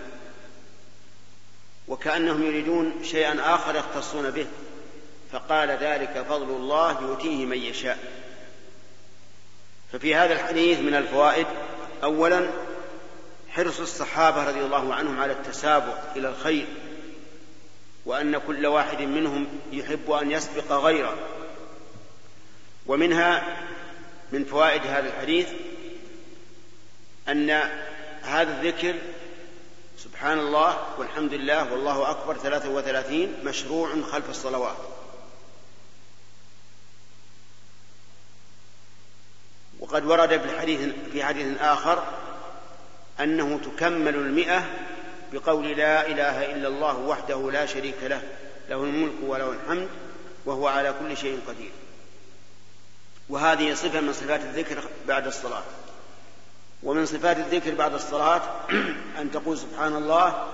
وكأنهم يريدون شيئا آخر يختصون به. فقال ذلك فضل الله يؤتيه من يشاء. ففي هذا الحديث من الفوائد أولا حرص الصحابة رضي الله عنهم على التسابق إلى الخير وأن كل واحد منهم يحب أن يسبق غيره. ومنها من فوائد هذا الحديث أن هذا الذكر سبحان الله والحمد لله والله أكبر ثلاثة وثلاثين مشروع خلف الصلوات. وقد ورد في الحديث في حديث آخر أنه تكمل المئة بقول لا إله إلا الله وحده لا شريك له له الملك وله الحمد وهو على كل شيء قدير. وهذه صفة من صفات الذكر بعد الصلاة. ومن صفات الذكر بعد الصلاة <clears throat> أن تقول سبحان الله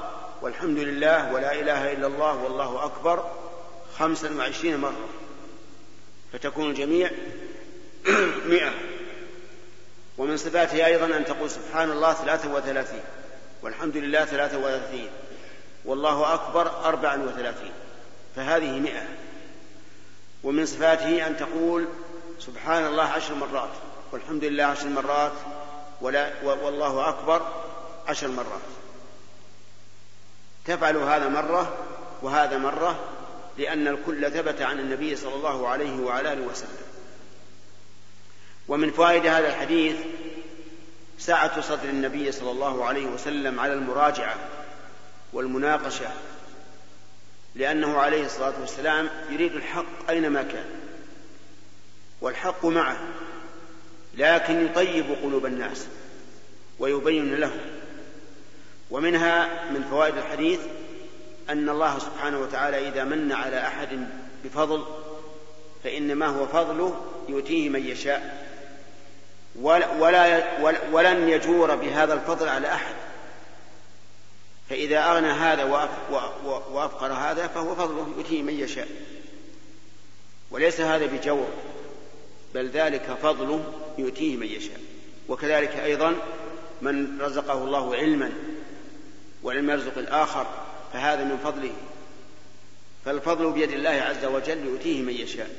والحمد لله ولا إله إلا الله والله أكبر خمسا وعشرين مرة فتكون الجميع <clears throat> مئة. ومن صفاته أيضا أن تقول سبحان الله ثلاثة وثلاثين والحمد لله ثلاثة وثلاثين والله أكبر أربعا وثلاثين فهذه مئة ومن صفاته أن تقول سبحان الله عشر مرات والحمد لله عشر مرات ولا والله أكبر عشر مرات تفعل هذا مرة وهذا مرة لأن الكل ثبت عن النبي صلى الله عليه وعلى آله وسلم ومن فوائد هذا الحديث سعة صدر النبي صلى الله عليه وسلم على المراجعة والمناقشة لأنه عليه الصلاة والسلام يريد الحق أينما كان والحق معه لكن يطيب قلوب الناس ويبين لهم ومنها من فوائد الحديث أن الله سبحانه وتعالى إذا من على أحد بفضل فإنما هو فضله يؤتيه من يشاء. ولا ولن يجور بهذا الفضل على أحد. فإذا أغنى هذا وأفقر هذا فهو فضله يؤتيه من يشاء. وليس هذا بجور بل ذلك فضله يؤتيه من يشاء. وكذلك أيضا من رزقه الله علما ولم يرزق الآخر فهذا من فضله. فالفضل بيد الله عز وجل يؤتيه من يشاء.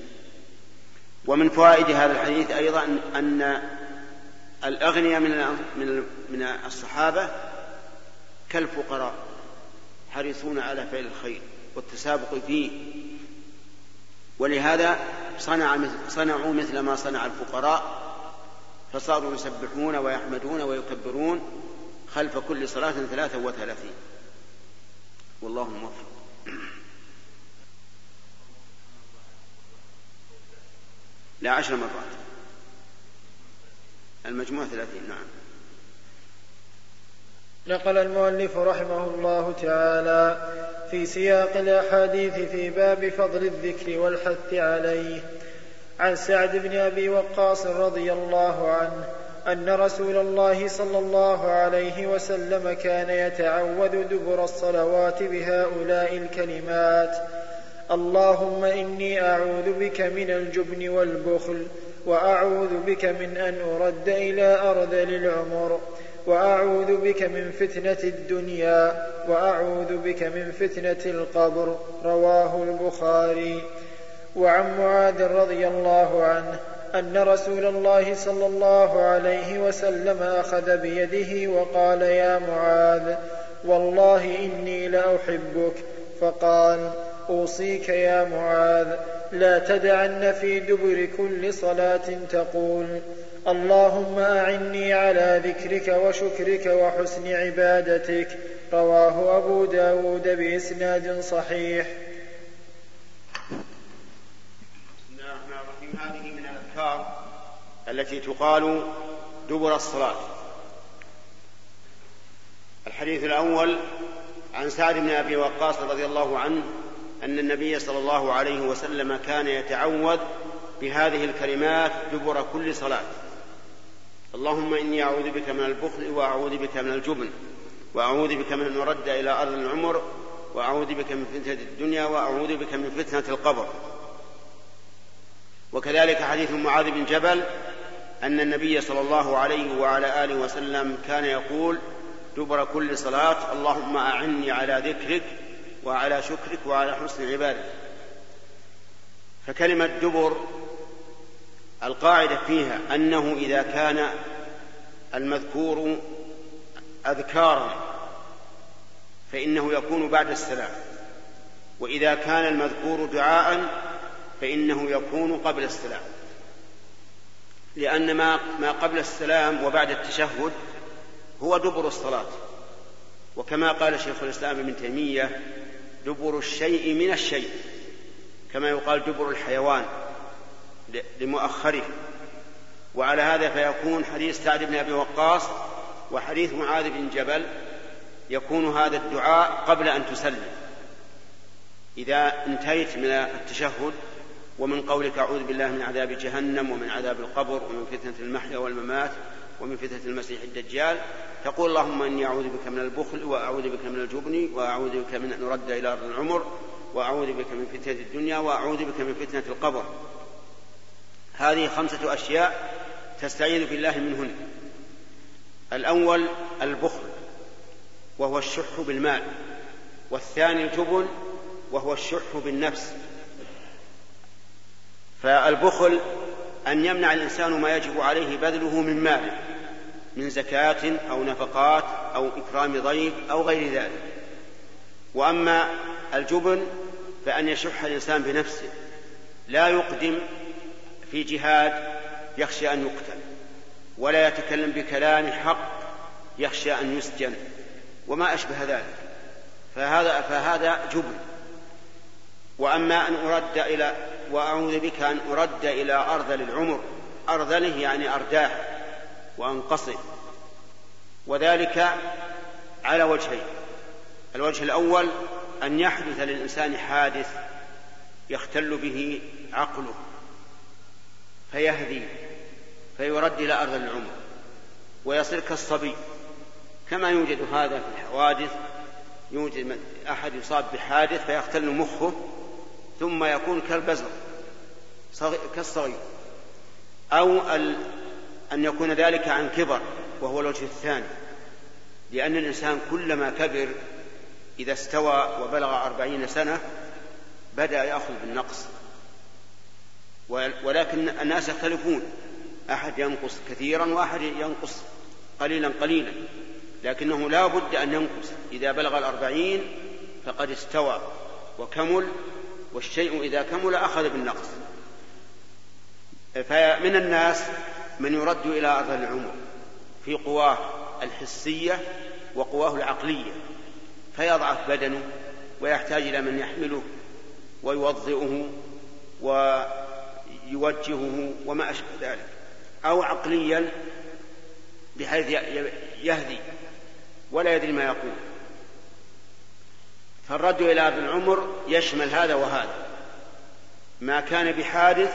ومن فوائد هذا الحديث أيضا أن الأغنياء من من من الصحابة كالفقراء حريصون على فعل الخير والتسابق فيه. ولهذا صنع صنعوا مثل ما صنع الفقراء فصاروا يسبحون ويحمدون ويكبرون خلف كل صلاة ثلاثة وثلاثين. والله موفق. <clears throat> لا عشر مرات. المجموع ثلاثين نعم. نقل المؤلف رحمه الله تعالى في سياق الأحاديث في باب فضل الذكر والحث عليه عن سعد بن أبي وقاص رضي الله عنه أن رسول الله صلى الله عليه وسلم كان يتعوذ دبر الصلوات بهؤلاء الكلمات اللهم إني أعوذ بك من الجبن والبخل وأعوذ بك من أن أرد إلى أرذل العمر وأعوذ بك من فتنة الدنيا وأعوذ بك من فتنة القبر رواه البخاري. وعن معاذ رضي الله عنه أن رسول الله صلى الله عليه وسلم أخذ بيده وقال يا معاذ والله إني لأحبك. فقال أوصيك يا معاذ. لا تدعن في دبر كل صلاة تقول. اللهم أعني على ذكرك وشكرك وحسن عبادتك. رواه أبو داود بإسناد صحيح. هذه من الأذكار التي تقال دبر الصلاة. الحديث الأول عن سعد بن أبي وقاص رضي الله عنه أن النبي صلى الله عليه وسلم كان يتعوذ بهذه الكلمات دبر كل صلاة. اللهم إني أعوذ بك من البخل وأعوذ بك من الجبن وأعوذ بك من أن إلى أرض العمر وأعوذ بك من فتنة الدنيا وأعوذ بك من فتنة القبر. وكذلك حديث معاذ بن جبل أن النبي صلى الله عليه وعلى آله وسلم كان يقول دبر كل صلاة اللهم أعني على ذكرك وعلى شكرك وعلى حسن عبادتك فكلمة دبر القاعدة فيها أنه إذا كان المذكور أذكارا فإنه يكون بعد السلام. وإذا كان المذكور دعاء فإنه يكون قبل السلام. لأن ما ما قبل السلام وبعد التشهد هو دبر الصلاة. وكما قال شيخ الإسلام ابن تيمية دبر الشيء من الشيء. كما يقال دبر الحيوان لمؤخره. وعلى هذا فيكون حديث سعد بن أبي وقاص وحديث معاذ بن جبل يكون هذا الدعاء قبل أن تسلم. إذا انتهيت من التشهد ومن قولك أعوذ بالله من عذاب جهنم ومن عذاب القبر ومن فتنة المحيا والممات ومن فتنة المسيح الدجال تقول اللهم إني أعوذ بك من البخل وأعوذ بك من الجبن وأعوذ بك من أن ارد إلى أرض العمر وأعوذ بك من فتنة الدنيا وأعوذ بك من فتنة القبر. هذه خمسة أشياء تستعيذ بالله منهن. الأول البخل وهو الشح بالمال. والثاني الجبن وهو الشح بالنفس. فالبخل أن يمنع الإنسان ما يجب عليه بذله من ماله من زكاة أو نفقات أو إكرام ضيف أو غير ذلك. وأما الجبن فأن يشح الإنسان بنفسه لا يقدم في جهاد يخشى أن يقتل ولا يتكلم بكلام حق يخشى أن يسجن وما أشبه ذلك. فهذا فهذا جبن. وأما أن أرد إلى وأعوذ بك أن أرد إلى أرذل العمر. أرذله يعني وأنقصه. وذلك على وجهين. الوجه الأول أن يحدث للإنسان حادث يختل به عقله فيهدي فيرد إلى ارذل العمر ويصير كالصبي. كما يوجد هذا في الحوادث يوجد أحد يصاب بحادث فيختل مخه ثم يكون كالبزر كالصغير. أو أن يكون ذلك عن كبر وهو الوجه الثاني. لأن الإنسان كلما كبر إذا استوى وبلغ أربعين سنة بدأ يأخذ بالنقص. ولكن الناس يختلفون. أحد ينقص كثيرا وأحد ينقص قليلا قليلا. لكنه لا بد أن ينقص. إذا بلغ الأربعين فقد استوى وكمل والشيء إذا كمل أخذ بالنقص. فمن الناس من يرد إلى أرض العمر في قواه الحسية وقواه العقلية فيضعف بدنه ويحتاج إلى من يحمله ويوضئه ويوجهه وما أشبه ذلك أو عقليا بحيث يهدي ولا يدري ما يقول. فالرد إلى أرض العمر يشمل هذا وهذا ما كان بحادث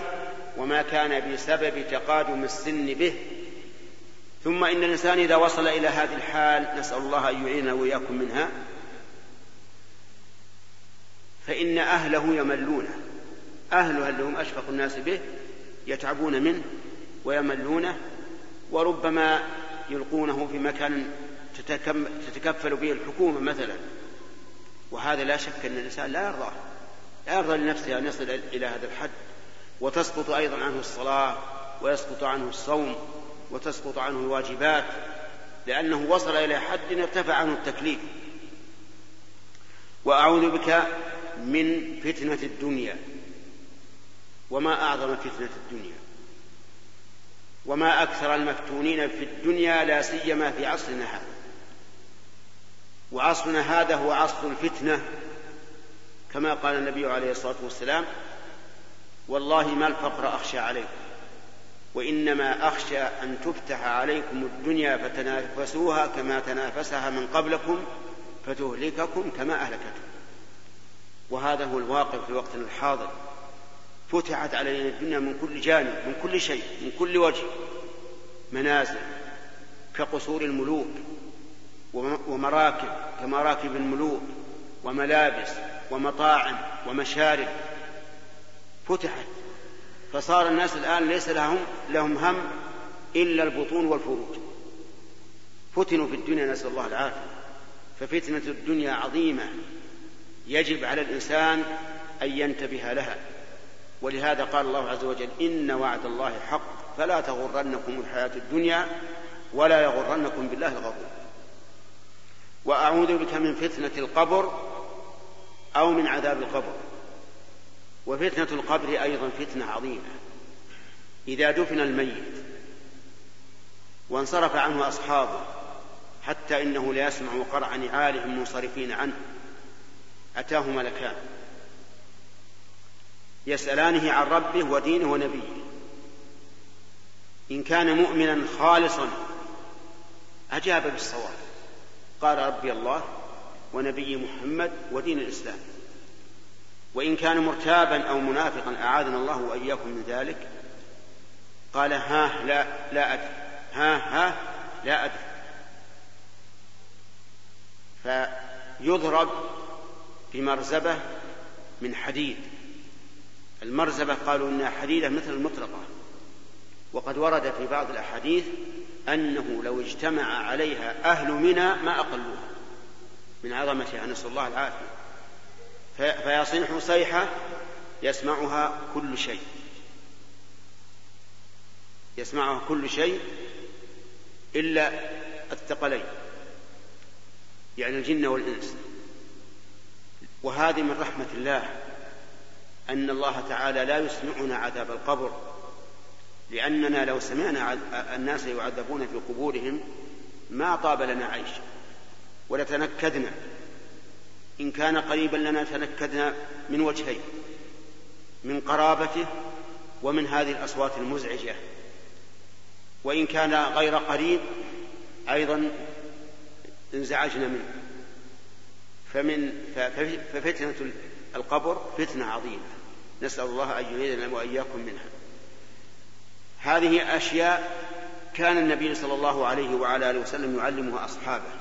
وما كان بسبب تقادم السن به. ثم إن الإنسان إذا وصل إلى هذه الحال نسأل الله أن يعيننا وإياكم منها. فإن أهله يملونه. أهله اللي هم أشفق الناس به يتعبون منه ويملونه وربما يلقونه في مكان تتكفل به الحكومة مثلا. وهذا لا شك أن الإنسان لا يرضاه لا يرضى لنفسه أن يصل إلى هذا الحد. وتسقط أيضا عنه الصلاة ويسقط عنه الصوم وتسقط عنه الواجبات لأنه وصل إلى حد ارتفع عنه التكليف. وأعوذ بك من فتنة الدنيا. وما أعظم فتنة الدنيا. وما أكثر المفتونين في الدنيا لا سيما في عصرنا هذا. وعصرنا هذا هو عصر الفتنة كما قال النبي عليه الصلاة والسلام والله ما الفقر أخشى عليكم وإنما أخشى أن تفتح عليكم الدنيا فتنافسوها كما تنافسها من قبلكم فتهلككم كما أهلكتكم. وهذا هو الواقع في وقتنا الحاضر. فتحت علينا الدنيا من كل جانب من كل شيء من كل وجه منازل كقصور الملوك ومراكب كمراكب الملوك وملابس ومطاعم ومشارب فتحت. فصار الناس الآن ليس لهم لهم هم إلا البطون والفروج. فتنوا في الدنيا نسأل الله العافية. ففتنة الدنيا عظيمة. يجب على الإنسان أن ينتبه لها. ولهذا قال الله عز وجل إن وعد الله حق فلا تغرنكم الحياة الدنيا ولا يغرنكم بالله الغرور. وأعوذ بك من فتنة القبر أو من عذاب القبر. وفتنة القبر أيضا فتنة عظيمة. إذا دفن الميت وانصرف عنه أصحابه حتى إنه لا يسمع قرع نعالهم منصرفين عنه أتاه ملكان. يسألانه عن ربه ودينه ونبيه. إن كان مؤمنا خالصا أجاب بالصواب. قال ربي الله ونبي محمد ودين الإسلام. وإن كان مرتابا أو منافقا أعاذنا الله وإياكم من ذلك. قال ها لا لا أدري. ها ها لا أدري. فيضرب بمرزبة من حديد. المرزبة قالوا إنها حديدة مثل المطرقة وقد ورد في بعض الأحاديث أنه لو اجتمع عليها أهل منى ما أقلوها. من عظمتها نسأل الله العافية. فيصيح صيحة يسمعها كل شيء. يسمعها كل شيء إلا الثقلين يعني الجن والإنس. وهذه من رحمة الله أن الله تعالى لا يسمعنا عذاب القبر لأننا لو سمعنا الناس يعذبون في قبورهم ما طاب لنا عيش ولتنكدنا إن كان قريبا لنا تنكدنا من وجهين من قرابته ومن هذه الأصوات المزعجة. وإن كان غير قريب أيضا انزعجنا منه. فمن ففتنة القبر فتنة عظيمة. نسأل الله أن يعيذنا وإياكم منها. هذه أشياء كان النبي صلى الله عليه وعلى آله وسلم يعلمها أصحابه.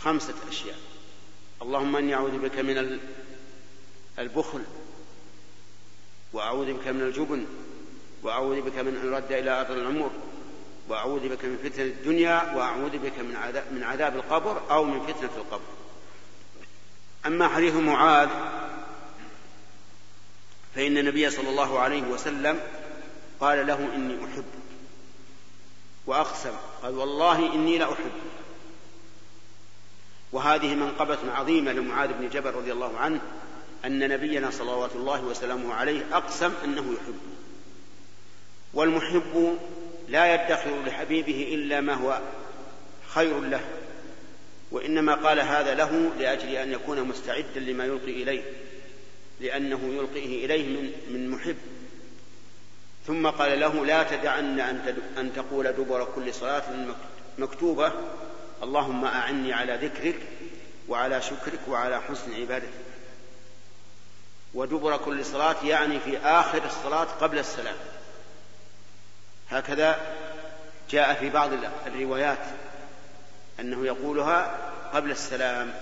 خمسة أشياء. اللهم إني أعوذ بك من البخل وأعوذ بك من الجبن وأعوذ بك من أن يرد إلى أرض العمر وأعوذ بك من فتنة الدنيا وأعوذ بك من عذاب, من عذاب القبر أو من فتنة القبر. أما حديث معاذ فإن النبي صلى الله عليه وسلم قال له إني أحبك وأقسم قال والله إني لأحبك وهذه منقبة عظيمة لمعاذ بن جبل رضي الله عنه أن نبينا صلوات الله وسلامه عليه أقسم أنه يحبه والمحب لا يدخر لحبيبه إلا ما هو خير له وإنما قال هذا له لأجل أن يكون مستعدا لما يلقي إليه لأنه يلقيه إليه من, من محب. ثم قال له لا تدعن أن تقول دبر كل صلاة مكتوبة اللهم أعني على ذكرك وعلى شكرك وعلى حسن عبادتك. ودبر كل صلاة يعني في آخر الصلاة قبل السلام. هكذا جاء في بعض الروايات أنه يقولها قبل السلام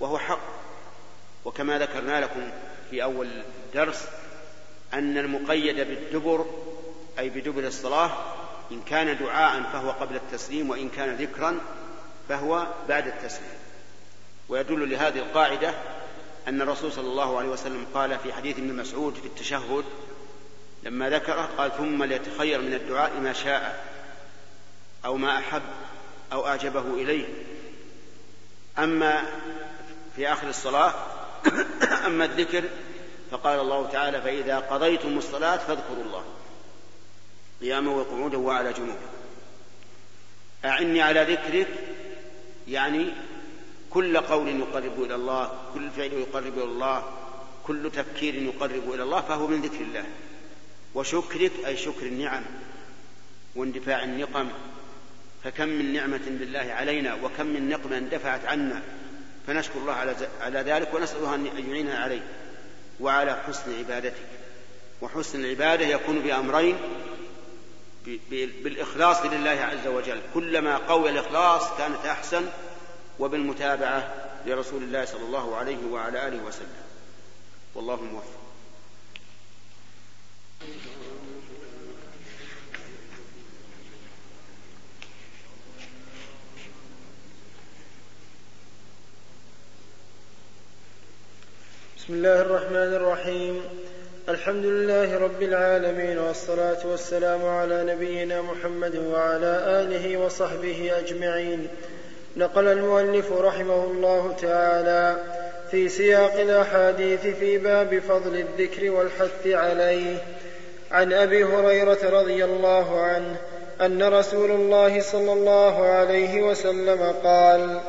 وهو حق. وكما ذكرنا لكم في أول درس أن المقيد بالدبر أي بدبر الصلاة إن كان دعاء فهو قبل التسليم وإن كان ذكرا فهو بعد التسليم. ويدل لهذه القاعدة أن الرسول صلى الله عليه وسلم قال في حديث ابن مسعود في التشهد لما ذكره قال ثم ليتخير من الدعاء ما شاء أو ما أحب أو أعجبه إليه. أما في آخر الصلاة <coughs> أما الذكر فقال الله تعالى فإذا قضيتم الصلاة فاذكروا الله قياما وقعودا وعلى جنوب أعني على ذكرك يعني كل قول يقرب إلى الله كل فعل يقرب إلى الله كل تفكير يقرب إلى الله فهو من ذكر الله. وشكرك أي شكر النعم واندفاع النقم فكم من نعمة بالله علينا وكم من نقمة اندفعت عنا فنشكر الله على ذلك ونسأله أن يعيننا عليه. وعلى حسن عبادتك. وحسن العبادة يكون بأمرين بالإخلاص لله عز وجل. كلما قوي الإخلاص كانت أحسن وبالمتابعة لرسول الله صلى الله عليه وعلى آله وسلم. والله موفق. بسم الله الرحمن الرحيم. الحمد لله رب العالمين والصلاة والسلام على نبينا محمد وعلى آله وصحبه أجمعين. نقل المؤلف رحمه الله تعالى في سياق الأحاديث في باب فضل الذكر والحث عليه. عن أبي هريرة رضي الله عنه أن رسول الله صلى الله عليه وسلم قال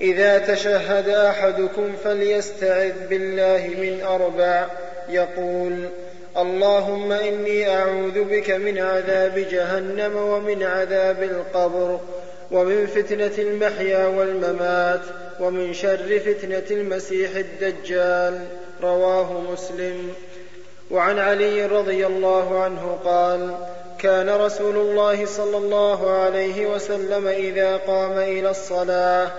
إذا تشهد أحدكم فليستعذ بالله من أربع يقول اللهم إني أعوذ بك من عذاب جهنم ومن عذاب القبر ومن فتنة المحيا والممات ومن شر فتنة المسيح الدجال. رواه مسلم. وعن علي رضي الله عنه قال كان رسول الله صلى الله عليه وسلم إذا قام إلى الصلاة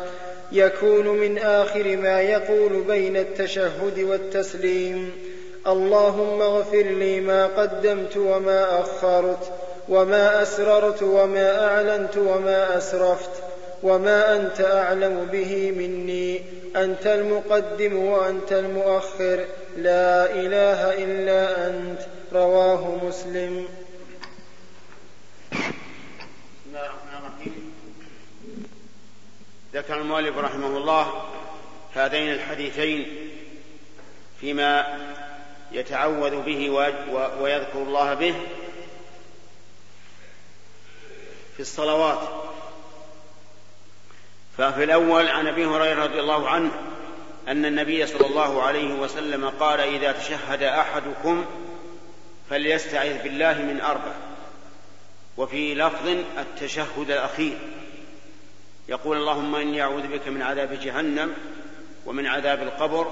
يكون من آخر ما يقول بين التشهد والتسليم. اللهم اغفر لي ما قدمت وما أخرت وما أسررت وما أعلنت وما أسرفت وما أنت أعلم به مني. أنت المقدم وأنت المؤخر. لا إله إلا أنت. رواه مسلم. بسم الله الرحمن الرحيم. ذكر المؤلف رحمه الله هذين الحديثين فيما يتعوذ به ويذكر الله به في الصلوات. ففي الأول عن أبي هريرة رضي الله عنه أن النبي صلى الله عليه وسلم قال إذا تشهد أحدكم فليستعذ بالله من أربع. وفي لفظ التشهد الأخير. يقول اللهم إني أعوذ بك من عذاب جهنم ومن عذاب القبر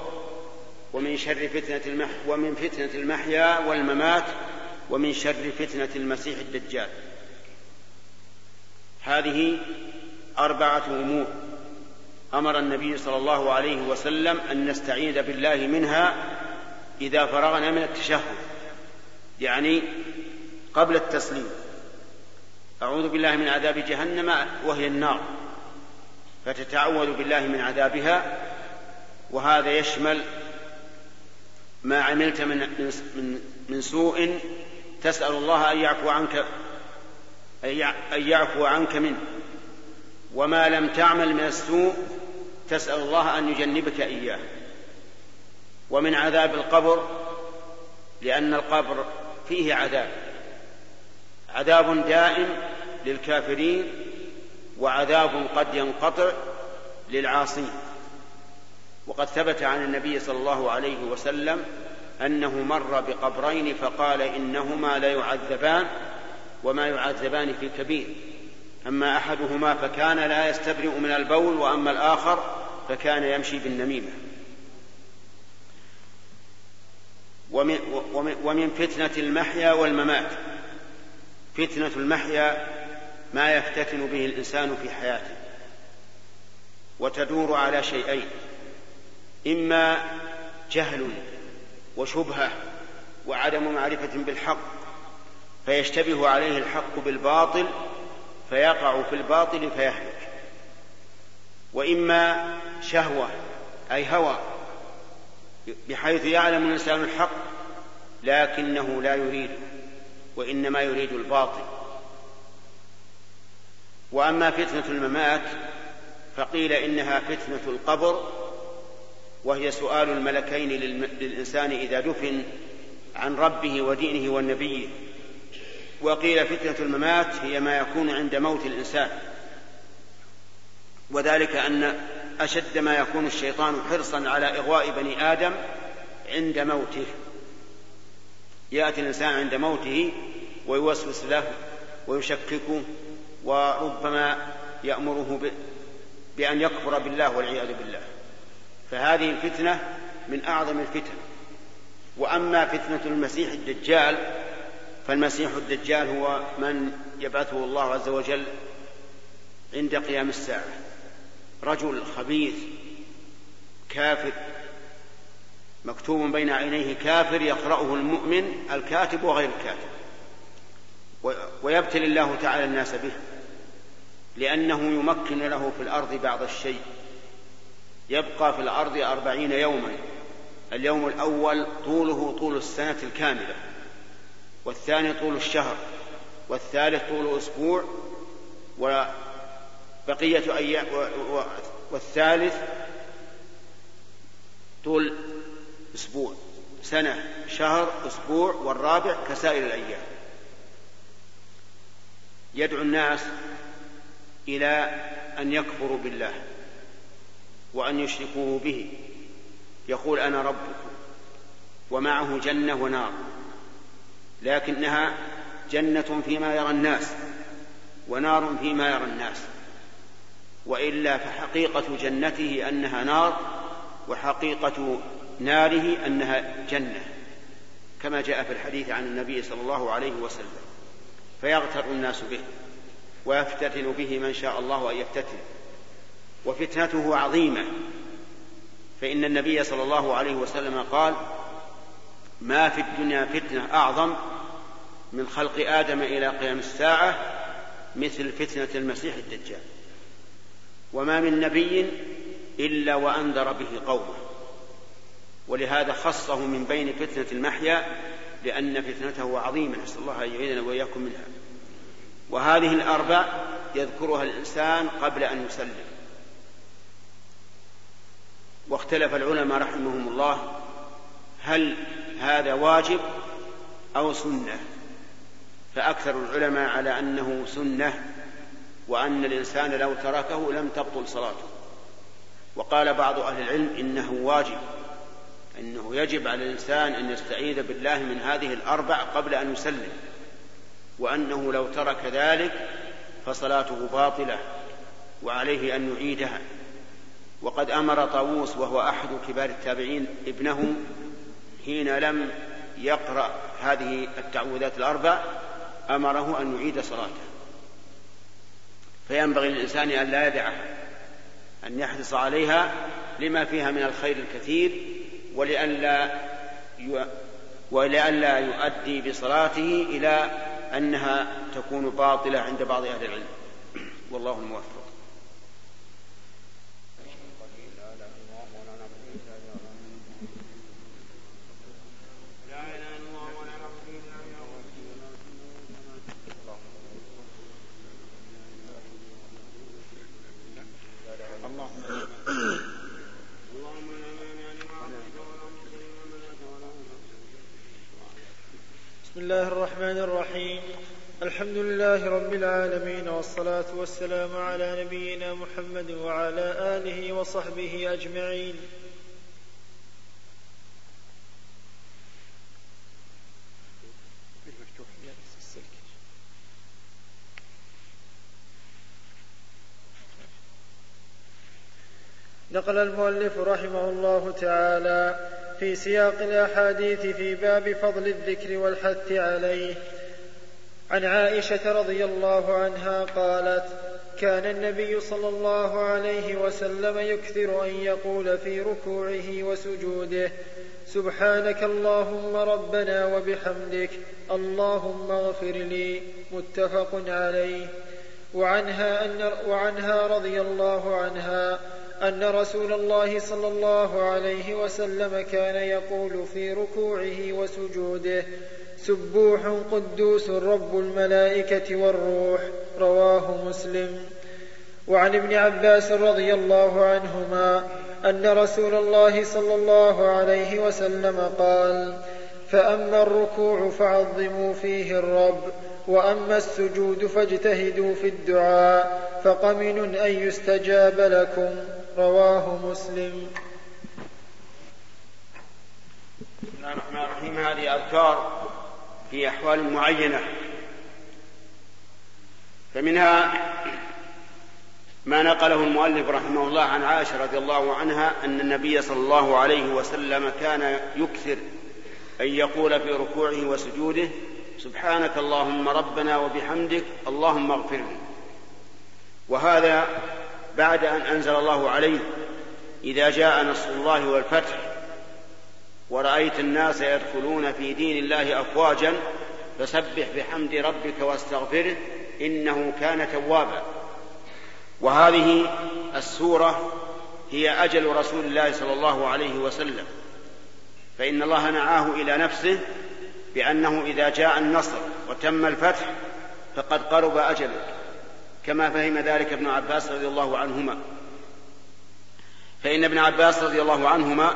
ومن شر فتنة المح ومن فتنة المحيا والممات ومن شر فتنة المسيح الدجال. هذه أربعة أمور أمر النبي صلى الله عليه وسلم أن نستعيذ بالله منها إذا فرغنا من التشهد يعني قبل التسليم. أعوذ بالله من عذاب جهنم وهي النار. فتتعوذ بالله من عذابها وهذا يشمل ما عملت من من من سوء تسأل الله أن يعفو عنك أن يعفو عنك منه. وما لم تعمل من السوء تسأل الله أن يجنبك إياه. ومن عذاب القبر لأن القبر فيه عذاب. عذاب دائم للكافرين وعذاب قد ينقطع للعاصين. وقد ثبت عن النبي صلى الله عليه وسلم أنه مر بقبرين فقال إنهما ليعذبان وما يعذبان في كبير. أما أحدهما فكان لا يستبرئ من البول وأما الآخر فكان يمشي بالنميمة. ومن, فتنة المحيا والممات. فتنة المحيا ما يفتتن به الإنسان في حياته وتدور على شيئين. إما جهل وشبهة وعدم معرفة بالحق فيشتبه عليه الحق بالباطل فيقع في الباطل فيهلك. وإما شهوة أي هوى بحيث يعلم الإنسان الحق لكنه لا يريده وإنما يريد الباطل. وأما فتنة الممات فقيل إنها فتنة القبر وهي سؤال الملكين للإنسان إذا دفن عن ربه ودينه والنبي. وقيل فتنة الممات هي ما يكون عند موت الإنسان. وذلك أن أشد ما يكون الشيطان حرصا على إغواء بني آدم عند موته. يأتي الإنسان عند موته ويوسوس له ويشككه وربما يأمره بأن يكفر بالله والعياذ بالله. فهذه الفتنة من أعظم الفتن. وأما فتنة المسيح الدجال فالمسيح الدجال هو من يبعثه الله عز وجل عند قيام الساعة. رجل خبيث كافر مكتوب بين عينيه كافر يقرأه المؤمن الكاتب وغير الكاتب. ويبتلي الله تعالى الناس به لأنه يمكن له في الأرض بعض الشيء. يبقى في الأرض أربعين يوما. اليوم الأول طوله طول السنة الكاملة والثاني طول الشهر والثالث طول أسبوع وبقية أيام والثالث طول أسبوع سنة شهر أسبوع والرابع كسائر الأيام. يدعو الناس إلى أن يكفروا بالله. وأن يشركوه به. يقول أنا ربكم ومعه جنة ونار لكنها جنة فيما يرى الناس ونار فيما يرى الناس وإلا فحقيقة جنته أنها نار وحقيقة ناره أنها جنة كما جاء في الحديث عن النبي صلى الله عليه وسلم. فيغتر الناس به ويفتتن به من شاء الله أن يفتتن. وفتنته عظيمة. فإن النبي صلى الله عليه وسلم قال ما في الدنيا فتنة أعظم من خلق آدم إلى قيام الساعة مثل فتنة المسيح الدجال. وما من نبي إلا وأنذر به قومه. ولهذا خصه من بين فتنة المحيا لأن فتنته عظيمة. نسأل الله أن يعيذنا وإياكم منها. وهذه الأربع يذكرها الإنسان قبل أن يسلم. واختلف العلماء رحمهم الله هل هذا واجب أو سنة؟ فأكثر العلماء على أنه سنة وأن الإنسان لو تركه لم تبطل صلاته. وقال بعض أهل العلم إنه واجب أنه يجب على الإنسان أن يستعيذ بالله من هذه الأربع قبل أن يسلم وأنه لو ترك ذلك فصلاته باطلة وعليه أن يعيدها. وقد أمر طاووس وهو أحد كبار التابعين ابنه حين لم يقرأ هذه التعوذات الأربع أمره أن يعيد صلاته. فينبغي للإنسان أن لا يدعها أن يحرص عليها لما فيها من الخير الكثير ولئلا ولئلا يؤدي بصلاته إلى أنها تكون باطلة عند بعض أهل العلم. والله الموفق. بسم الله الرحمن الرحيم. الحمد لله رب العالمين والصلاة والسلام على نبينا محمد وعلى آله وصحبه أجمعين. نقل المؤلف رحمه الله تعالى في سياق الأحاديث في باب فضل الذكر والحث عليه. عن عائشة رضي الله عنها قالت كان النبي صلى الله عليه وسلم يكثر أن يقول في ركوعه وسجوده سبحانك اللهم ربنا وبحمدك اللهم اغفر لي. متفق عليه. وعنها, أن وعنها رضي الله عنها أن رسول الله صلى الله عليه وسلم كان يقول في ركوعه وسجوده سبوح قدوس رب الملائكة والروح. رواه مسلم. وعن ابن عباس رضي الله عنهما أن رسول الله صلى الله عليه وسلم قال فأما الركوع فعظموا فيه الرب وأما السجود فاجتهدوا في الدعاء فقمن أن يستجاب لكم. رواه مسلم. بسم الله الرحمن الرحيم. هذه أذكار في أحوال معينة. فمنها ما نقله المؤلف رحمه الله عن عائشة رضي الله عنها أن النبي صلى الله عليه وسلم كان يكثر أن يقول في ركوعه وسجوده سبحانك اللهم ربنا وبحمدك اللهم اغفر لي. وهذا بعد أن أنزل الله عليه إذا جاء نصر الله والفتح ورأيت الناس يدخلون في دين الله أفواجا فسبح بحمد ربك واستغفره إنه كان توابا. وهذه السورة هي أجل رسول الله صلى الله عليه وسلم. فإن الله نعاه إلى نفسه بأنه إذا جاء النصر وتم الفتح فقد قرب أجله. كما فهم ذلك ابن عباس رضي الله عنهما. فإن ابن عباس رضي الله عنهما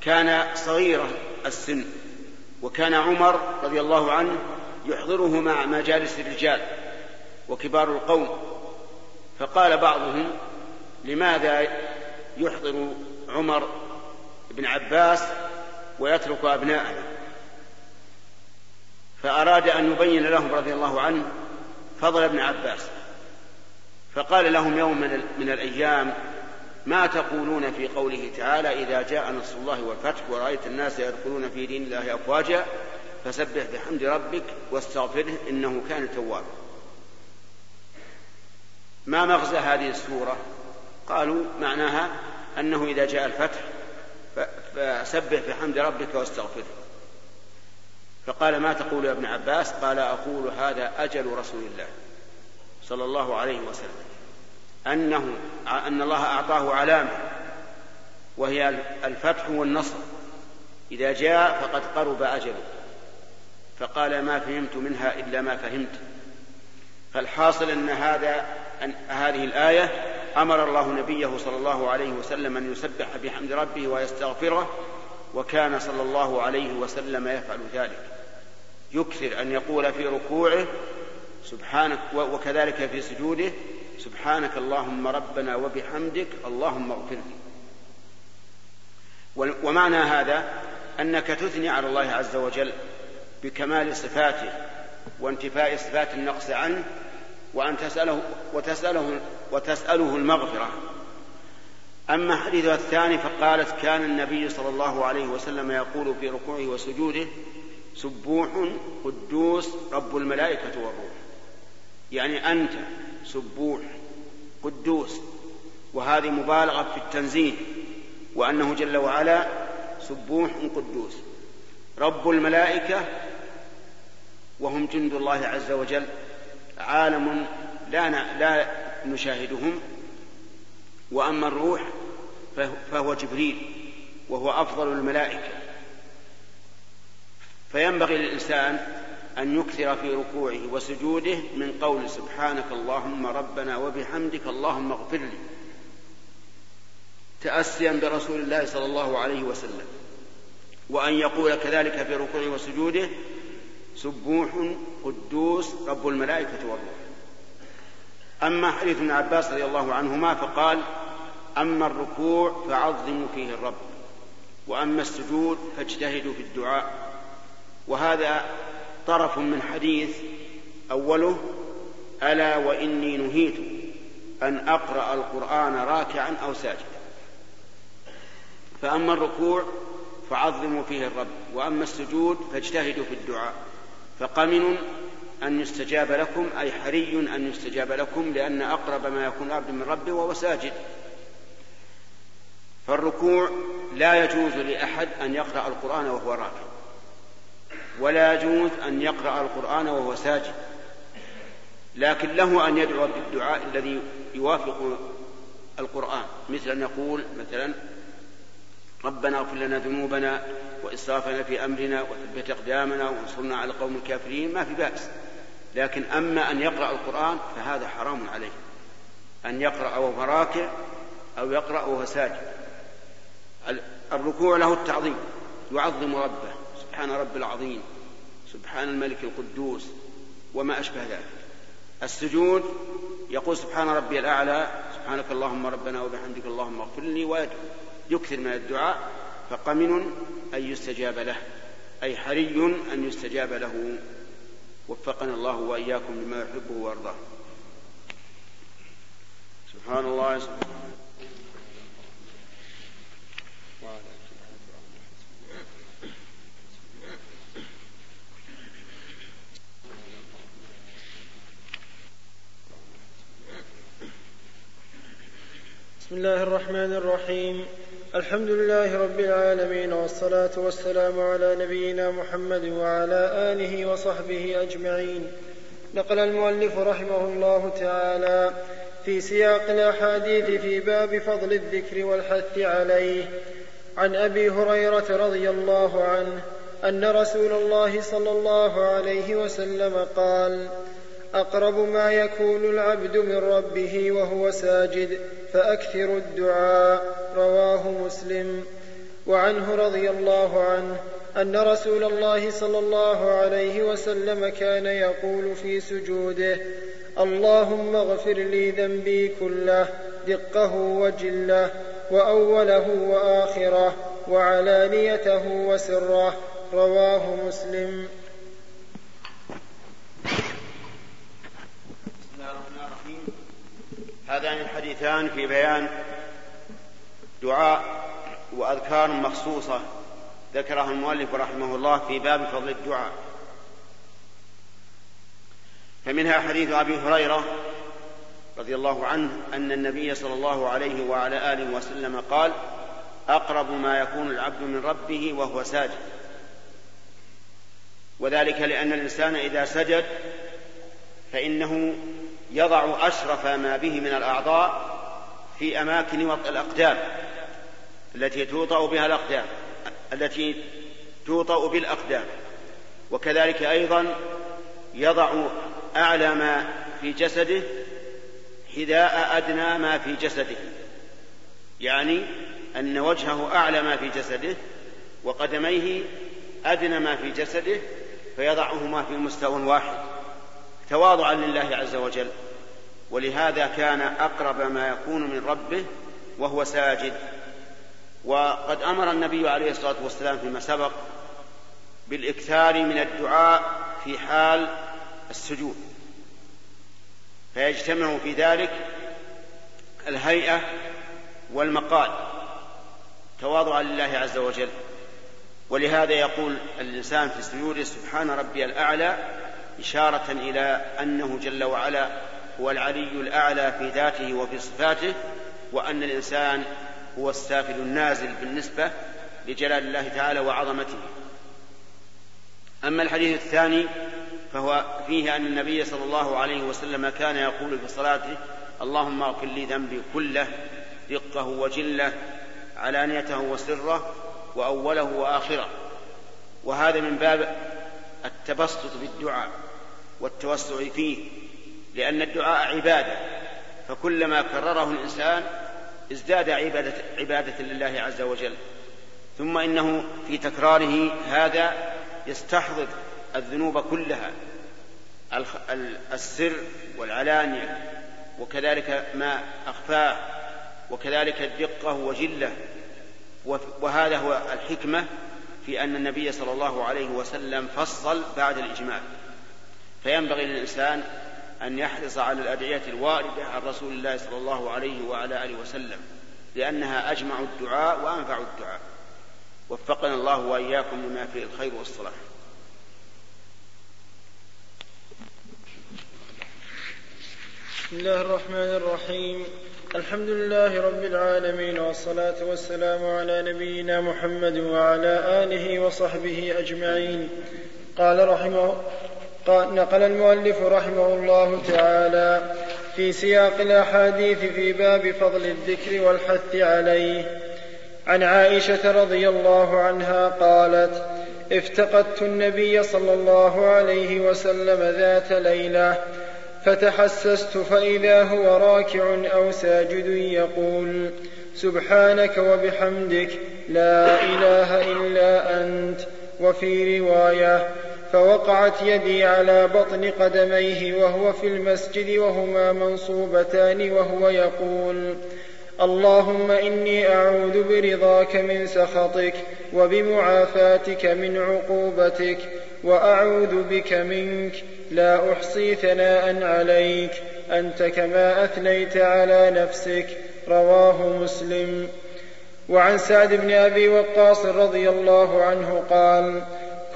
كان صغير السن وكان عمر رضي الله عنه يحضره مع مجالس الرجال وكبار القوم. فقال بعضهم لماذا يحضر عمر بن عباس ويترك أبناءه فأراد أن يبين لهم رضي الله عنه فضل ابن عباس. فقال لهم يوم من الأيام ما تقولون في قوله تعالى إذا جاء نصر الله والفتح ورأيت الناس يدخلون في دين الله أفواجا فسبح بحمد ربك واستغفره إنه كان توابا. ما مغزى هذه السورة؟ قالوا معناها أنه إذا جاء الفتح فسبح بحمد ربك واستغفره. فقال ما تقول يا ابن عباس؟ قال أقول هذا أجل رسول الله صلى الله عليه وسلم. أنه أن الله أعطاه علامة وهي الفتح والنصر. إذا جاء فقد قرب أجله. فقال ما فهمت منها إلا ما فهمت. فالحاصل أن هذا أن هذه الآية أمر الله نبيه صلى الله عليه وسلم أن يسبح بحمد ربه ويستغفره وكان صلى الله عليه وسلم يفعل ذلك. يكثر أن يقول في ركوعه سبحانك وكذلك في سجوده سبحانك اللهم ربنا وبحمدك اللهم اغفر لي. ومعنى هذا أنك تثني على الله عز وجل بكمال صفاته وانتفاء صفات النقص عنه وأن تسأله وتسأله وتسأله المغفرة. أما حديثها الثاني فقالت كان النبي صلى الله عليه وسلم يقول في ركوعه وسجوده سبوح قدوس رب الملائكة والروح. يعني أنت سبوح قدوس وهذه مبالغة في التنزيه وأنه جل وعلا سبوح قدوس. رب الملائكة وهم جند الله عز وجل عالم لا لا نشاهدهم وأما الروح فهو جبريل وهو أفضل الملائكة. فينبغي للإنسان أن يكثر في ركوعه وسجوده من قول سبحانك اللهم ربنا وبحمدك اللهم اغفر لي. تاسيا برسول الله صلى الله عليه وسلم. وأن يقول كذلك في ركوعه وسجوده سبوح قدوس رب الملائكة والروح. أما حديث ابن عباس رضي الله عنهما فقال أما الركوع فعظموا فيه الرب وأما السجود فاجتهدوا في الدعاء. وهذا طرف من حديث أوله ألا وإني نهيت أن أقرأ القرآن راكعا أو ساجدا. فأما الركوع فعظموا فيه الرب وأما السجود فاجتهدوا في الدعاء. فقمن أن يستجاب لكم أي حري أن يستجاب لكم لأن أقرب ما يكون العبد من ربه وهو ساجد. فالركوع لا يجوز لأحد أن يقرأ القرآن وهو راكع. ولا يجوز أن يقرأ القرآن وهو ساجد. لكن له أن يدعو بالدعاء الذي يوافق القرآن. مثل أن يقول مثلا ربنا اغفر لنا ذنوبنا وإسرافنا في أمرنا وثبت أقدامنا وانصرنا على القوم الكافرين ما في بأس. لكن أما أن يقرأ القرآن فهذا حرام عليه. أن يقرأ وهو راكع أو يقرأ وهو ساجد. الركوع له التعظيم. يعظم ربه. سبحان رب العظيم سبحان الملك القدوس وما أشبه ذلك. السجود يقول سبحان ربي الأعلى سبحانك اللهم ربنا وبحمدك اللهم اغفر لي ويدعو يكثر من الدعاء فقمن أن يستجاب له أي حري أن يستجاب له. وفقنا الله وإياكم لما يحبه ويرضاه. سبحان الله سبحانه بسم الله الرحمن الرحيم. الحمد لله رب العالمين والصلاة والسلام على نبينا محمد وعلى آله وصحبه أجمعين. نقل المؤلف رحمه الله تعالى في سياق الأحاديث في باب فضل الذكر والحث عليه. عن أبي هريرة رضي الله عنه أن رسول الله صلى الله عليه وسلم قال أقرب ما يكون العبد من ربه وهو ساجد. فاكثر الدعاء. رواه مسلم. وعنه رضي الله عنه أن رسول الله صلى الله عليه وسلم كان يقول في سجوده اللهم اغفر لي ذنبي كله دقه وجله وأوله وآخره وعلانيته وسره. رواه مسلم. هذان الحديثان في بيان دعاء وأذكار مخصوصة ذكرها المؤلف رحمه الله في باب فضل الدعاء. فمنها حديث أبي هريرة رضي الله عنه أن النبي صلى الله عليه وعلى آله وسلم قال أقرب ما يكون العبد من ربه وهو ساجد. وذلك لأن الإنسان إذا سجد فإنه يضع أشرف ما به من الأعضاء في أماكن وطء الأقدام التي توطأ بها الأقدام التي توطأ بالأقدام. وكذلك أيضا يضع أعلى ما في جسده حذاء أدنى ما في جسده. يعني أن وجهه أعلى ما في جسده وقدميه أدنى ما في جسده فيضعهما في مستوى واحد. تواضعا لله عز وجل. ولهذا كان أقرب ما يكون من ربه وهو ساجد. وقد أمر النبي عليه الصلاة والسلام فيما سبق بالإكثار من الدعاء في حال السجود. فيجتمع في ذلك الهيئة والمقال. تواضعا لله عز وجل. ولهذا يقول الإنسان في سجوده سبحان ربي الأعلى إشارة إلى أنه جل وعلا هو العلي الأعلى في ذاته وفي صفاته وأن الإنسان هو السافل النازل بالنسبة لجلال الله تعالى وعظمته. أما الحديث الثاني فهو فيه أن النبي صلى الله عليه وسلم كان يقول في صلاته اللهم اغفر لي ذنبي كله دقه وجله علانيته وسره وأوله وآخره. وهذا من باب التبسط بالدعاء. والتوسع فيه لأن الدعاء عبادة. فكلما كرره الإنسان ازداد عباده عبادة لله عز وجل. ثم إنه في تكراره هذا يستحضر الذنوب كلها. السر والعلانية وكذلك ما أخفاه وكذلك الدقة وجلة. وهذا هو الحكمة في أن النبي صلى الله عليه وسلم فصل بعد الاجمال فينبغي للإنسان أن يحرص على الأدعية الواردة عن رسول الله صلى الله عليه وعلى آله وسلم لأنها أجمع الدعاء وأنفع الدعاء. وفقنا الله وإياكم لما فيه الخير والصلاح. بسم الله الرحمن الرحيم. الحمد لله رب العالمين والصلاة والسلام على نبينا محمد وعلى آله وصحبه أجمعين. قال رحمه قال نقل المؤلف رحمه الله تعالى في سياق الأحاديث في باب فضل الذكر والحث عليه. عن عائشة رضي الله عنها قالت افتقدت النبي صلى الله عليه وسلم ذات ليلة فتحسست فإذا هو راكع أو ساجد يقول سبحانك وبحمدك لا إله إلا أنت وفي رواية فوقعت يدي على بطن قدميه وهو في المسجد وهما منصوبتان وهو يقول اللهم إني أعوذ برضاك من سخطك وبمعافاتك من عقوبتك وأعوذ بك منك لا أحصي ثناء عليك أنت كما أثنيت على نفسك رواه مسلم. وعن سعد بن أبي وقاص رضي الله عنه قال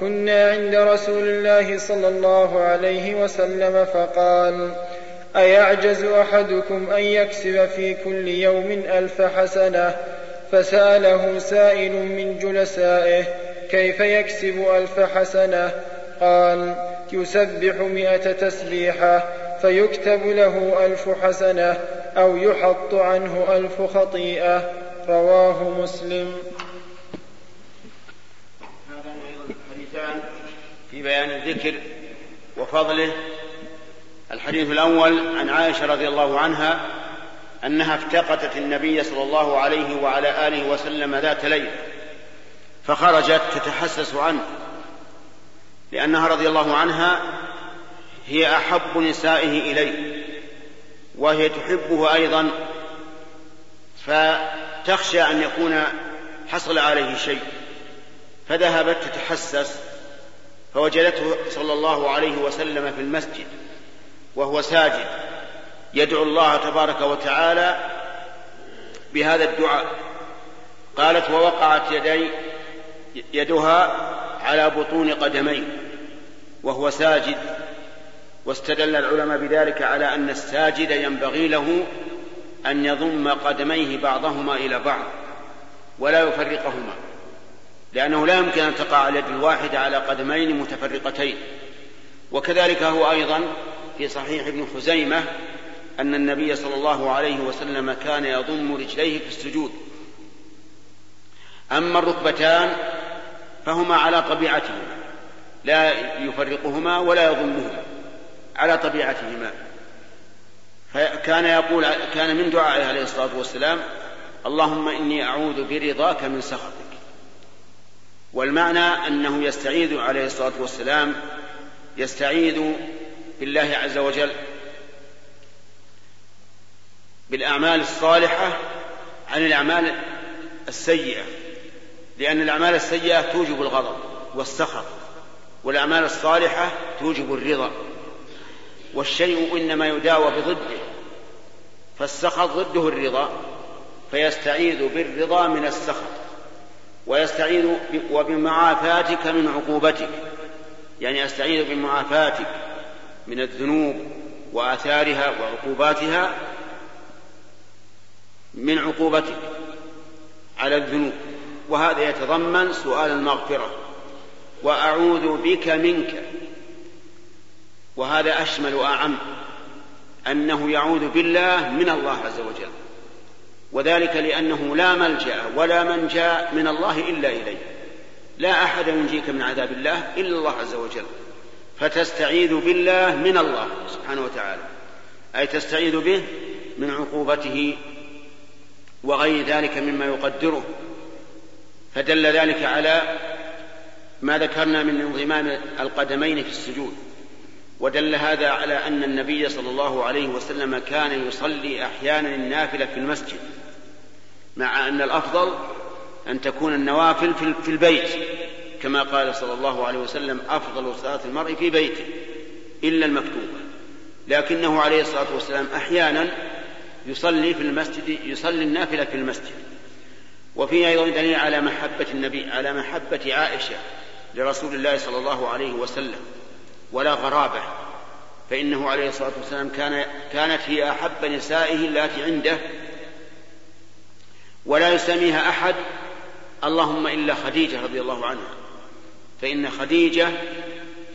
كنا عند رسول الله صلى الله عليه وسلم فقال أيعجز أحدكم أن يكسب في كل يوم ألف حسنة؟ فسأله سائل من جلسائه كيف يكسب ألف حسنة؟ قال يسبح مئة تسبيحة فيكتب له ألف حسنة أو يحط عنه ألف خطيئة. رواه مسلم. في بيان الذكر وفضله. الحديث الأول عن عائشة رضي الله عنها أنها افتقدت النبي صلى الله عليه وعلى آله وسلم ذات ليلة فخرجت تتحسس عنه لأنها رضي الله عنها هي أحب نسائه إليه وهي تحبه أيضا فتخشى أن يكون حصل عليه شيء فذهبت تتحسس فوجدته صلى الله عليه وسلم في المسجد وهو ساجد. يدعو الله تبارك وتعالى بهذا الدعاء. قالت ووقعت يدي يدها على بطون قدميه وهو ساجد. واستدل العلماء بذلك على أن الساجد ينبغي له أن يضم قدميه بعضهما إلى بعض ولا يفرقهما. لأنه لا يمكن أن تقع اليد الواحدة على قدمين متفرقتين. وكذلك هو أيضا في صحيح ابن خزيمة أن النبي صلى الله عليه وسلم كان يضم رجليه في السجود. أما الركبتان فهما على طبيعتهما لا يفرقهما ولا يضمهما على طبيعتهما. فكان يقول كان من دعائه عليه الصلاة والسلام اللهم إني أعوذ برضاك من سخطك. والمعنى أنه يستعيذ عليه الصلاة والسلام يستعيذ بالله عز وجل بالأعمال الصالحة عن الأعمال السيئة لأن الأعمال السيئة توجب الغضب والسخط والأعمال الصالحة توجب الرضا والشيء إنما يداوى بضده فالسخط ضده الرضا فيستعيذ بالرضا من السخط. ويستعيذ وبمعافاتك من عقوبتك. يعني استعيذ بمعافاتك من الذنوب وآثارها وعقوباتها من عقوبتك على الذنوب. وهذا يتضمن سؤال المغفرة. وأعوذ بك منك. وهذا أشمل وأعم. أنه يعوذ بالله من الله عز وجل. وذلك لأنه لا ملجأ ولا منجأ من الله إلا إليه. لا أحد ينجيك من عذاب الله إلا الله عز وجل. فتستعيذ بالله من الله سبحانه وتعالى. أي تستعيذ به من عقوبته وغير ذلك مما يقدره. فدل ذلك على ما ذكرنا من انضمام القدمين في السجود. ودل هذا على أن النبي صلى الله عليه وسلم كان يصلي أحيانا النافلة في المسجد. مع أن الأفضل أن تكون النوافل في البيت كما قال صلى الله عليه وسلم أفضل صلاة المرء في بيته إلا المكتوبة. لكنه عليه الصلاة والسلام أحيانا يصلي في المسجد يصلي النافلة في المسجد. وفيه أيضا دليل على محبة النبي على محبة عائشة لرسول الله صلى الله عليه وسلم ولا غرابة. فإنه عليه الصلاة والسلام كان كانت هي أحب نسائه اللاتي عنده ولا يسميها أحد اللهم إلا خديجة رضي الله عنها. فإن خديجة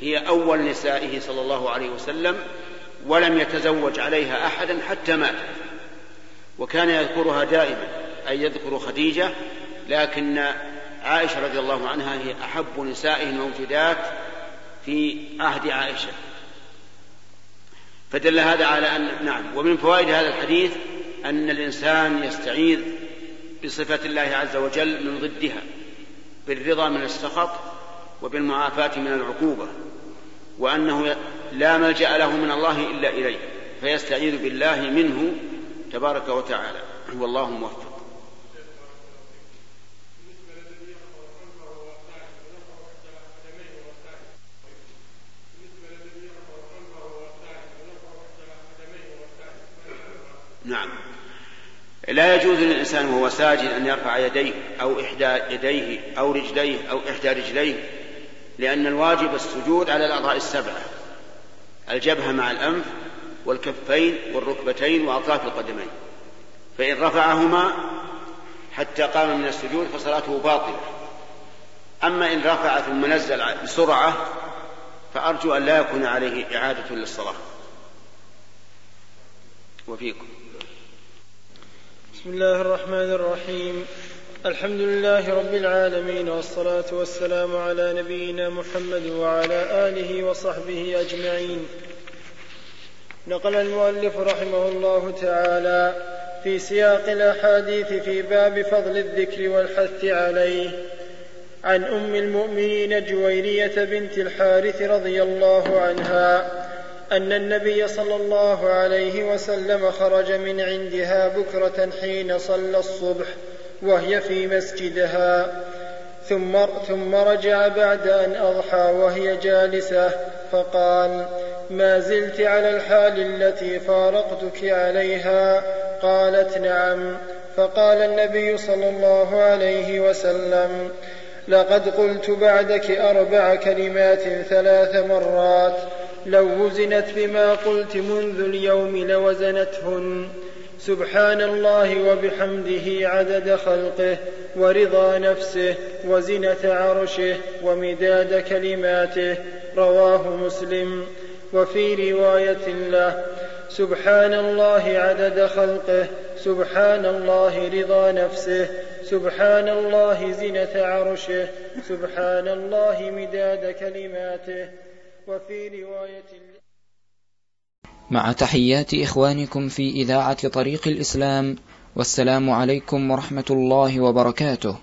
هي أول نسائه صلى الله عليه وسلم ولم يتزوج عليها أحدا حتى مات. وكان يذكرها دائما أي يذكر خديجة لكن عائشة رضي الله عنها هي أحب نسائه الموجودات في عهد عائشة. فدل هذا على أن نعم ومن فوائد هذا الحديث أن الإنسان يستعيذ بصفة الله عز وجل من ضدها بالرضا من السخط وبالمعافاة من العقوبة وأنه لا ملجأ له من الله إلا إليه فيستعيذ بالله منه تبارك وتعالى. والله موفق. نعم. لا يجوز للإنسان وهو ساجد أن يرفع يديه أو إحدى يديه أو رجليه أو إحدى رجليه لأن الواجب السجود على الأعضاء السبعة الجبهة مع الأنف والكفين والركبتين وأطراف القدمين فإن رفعهما حتى قام من السجود فصلاته باطلة. أما إن رفع ثم نزل بسرعة فأرجو أن لا يكون عليه إعادة للصلاة. وفيكم. بسم الله الرحمن الرحيم. الحمد لله رب العالمين والصلاة والسلام على نبينا محمد وعلى آله وصحبه أجمعين. نقل المؤلف رحمه الله تعالى في سياق الأحاديث في باب فضل الذكر والحث عليه. عن أم المؤمنين جويرية بنت الحارث رضي الله عنها أن النبي صلى الله عليه وسلم خرج من عندها بكرة حين صلى الصبح وهي في مسجدها. ثم ثم رجع بعد أن أضحى وهي جالسة فقال ما زلت على الحال التي فارقتك عليها؟ قالت نعم. فقال النبي صلى الله عليه وسلم لقد قلت بعدك أربع كلمات ثلاث مرات. لو وزنت بما قلت منذ اليوم لوزنتهن. سبحان الله وبحمده عدد خلقه ورضا نفسه وزنة عرشه ومداد كلماته. رواه مسلم. وفي رواية له سبحان الله عدد خلقه. سبحان الله رضا نفسه سبحان الله زنة عرشه سبحان الله مداد كلماته. وفي رواية مع تحيات إخوانكم في إذاعة طريق الإسلام والسلام عليكم ورحمة الله وبركاته.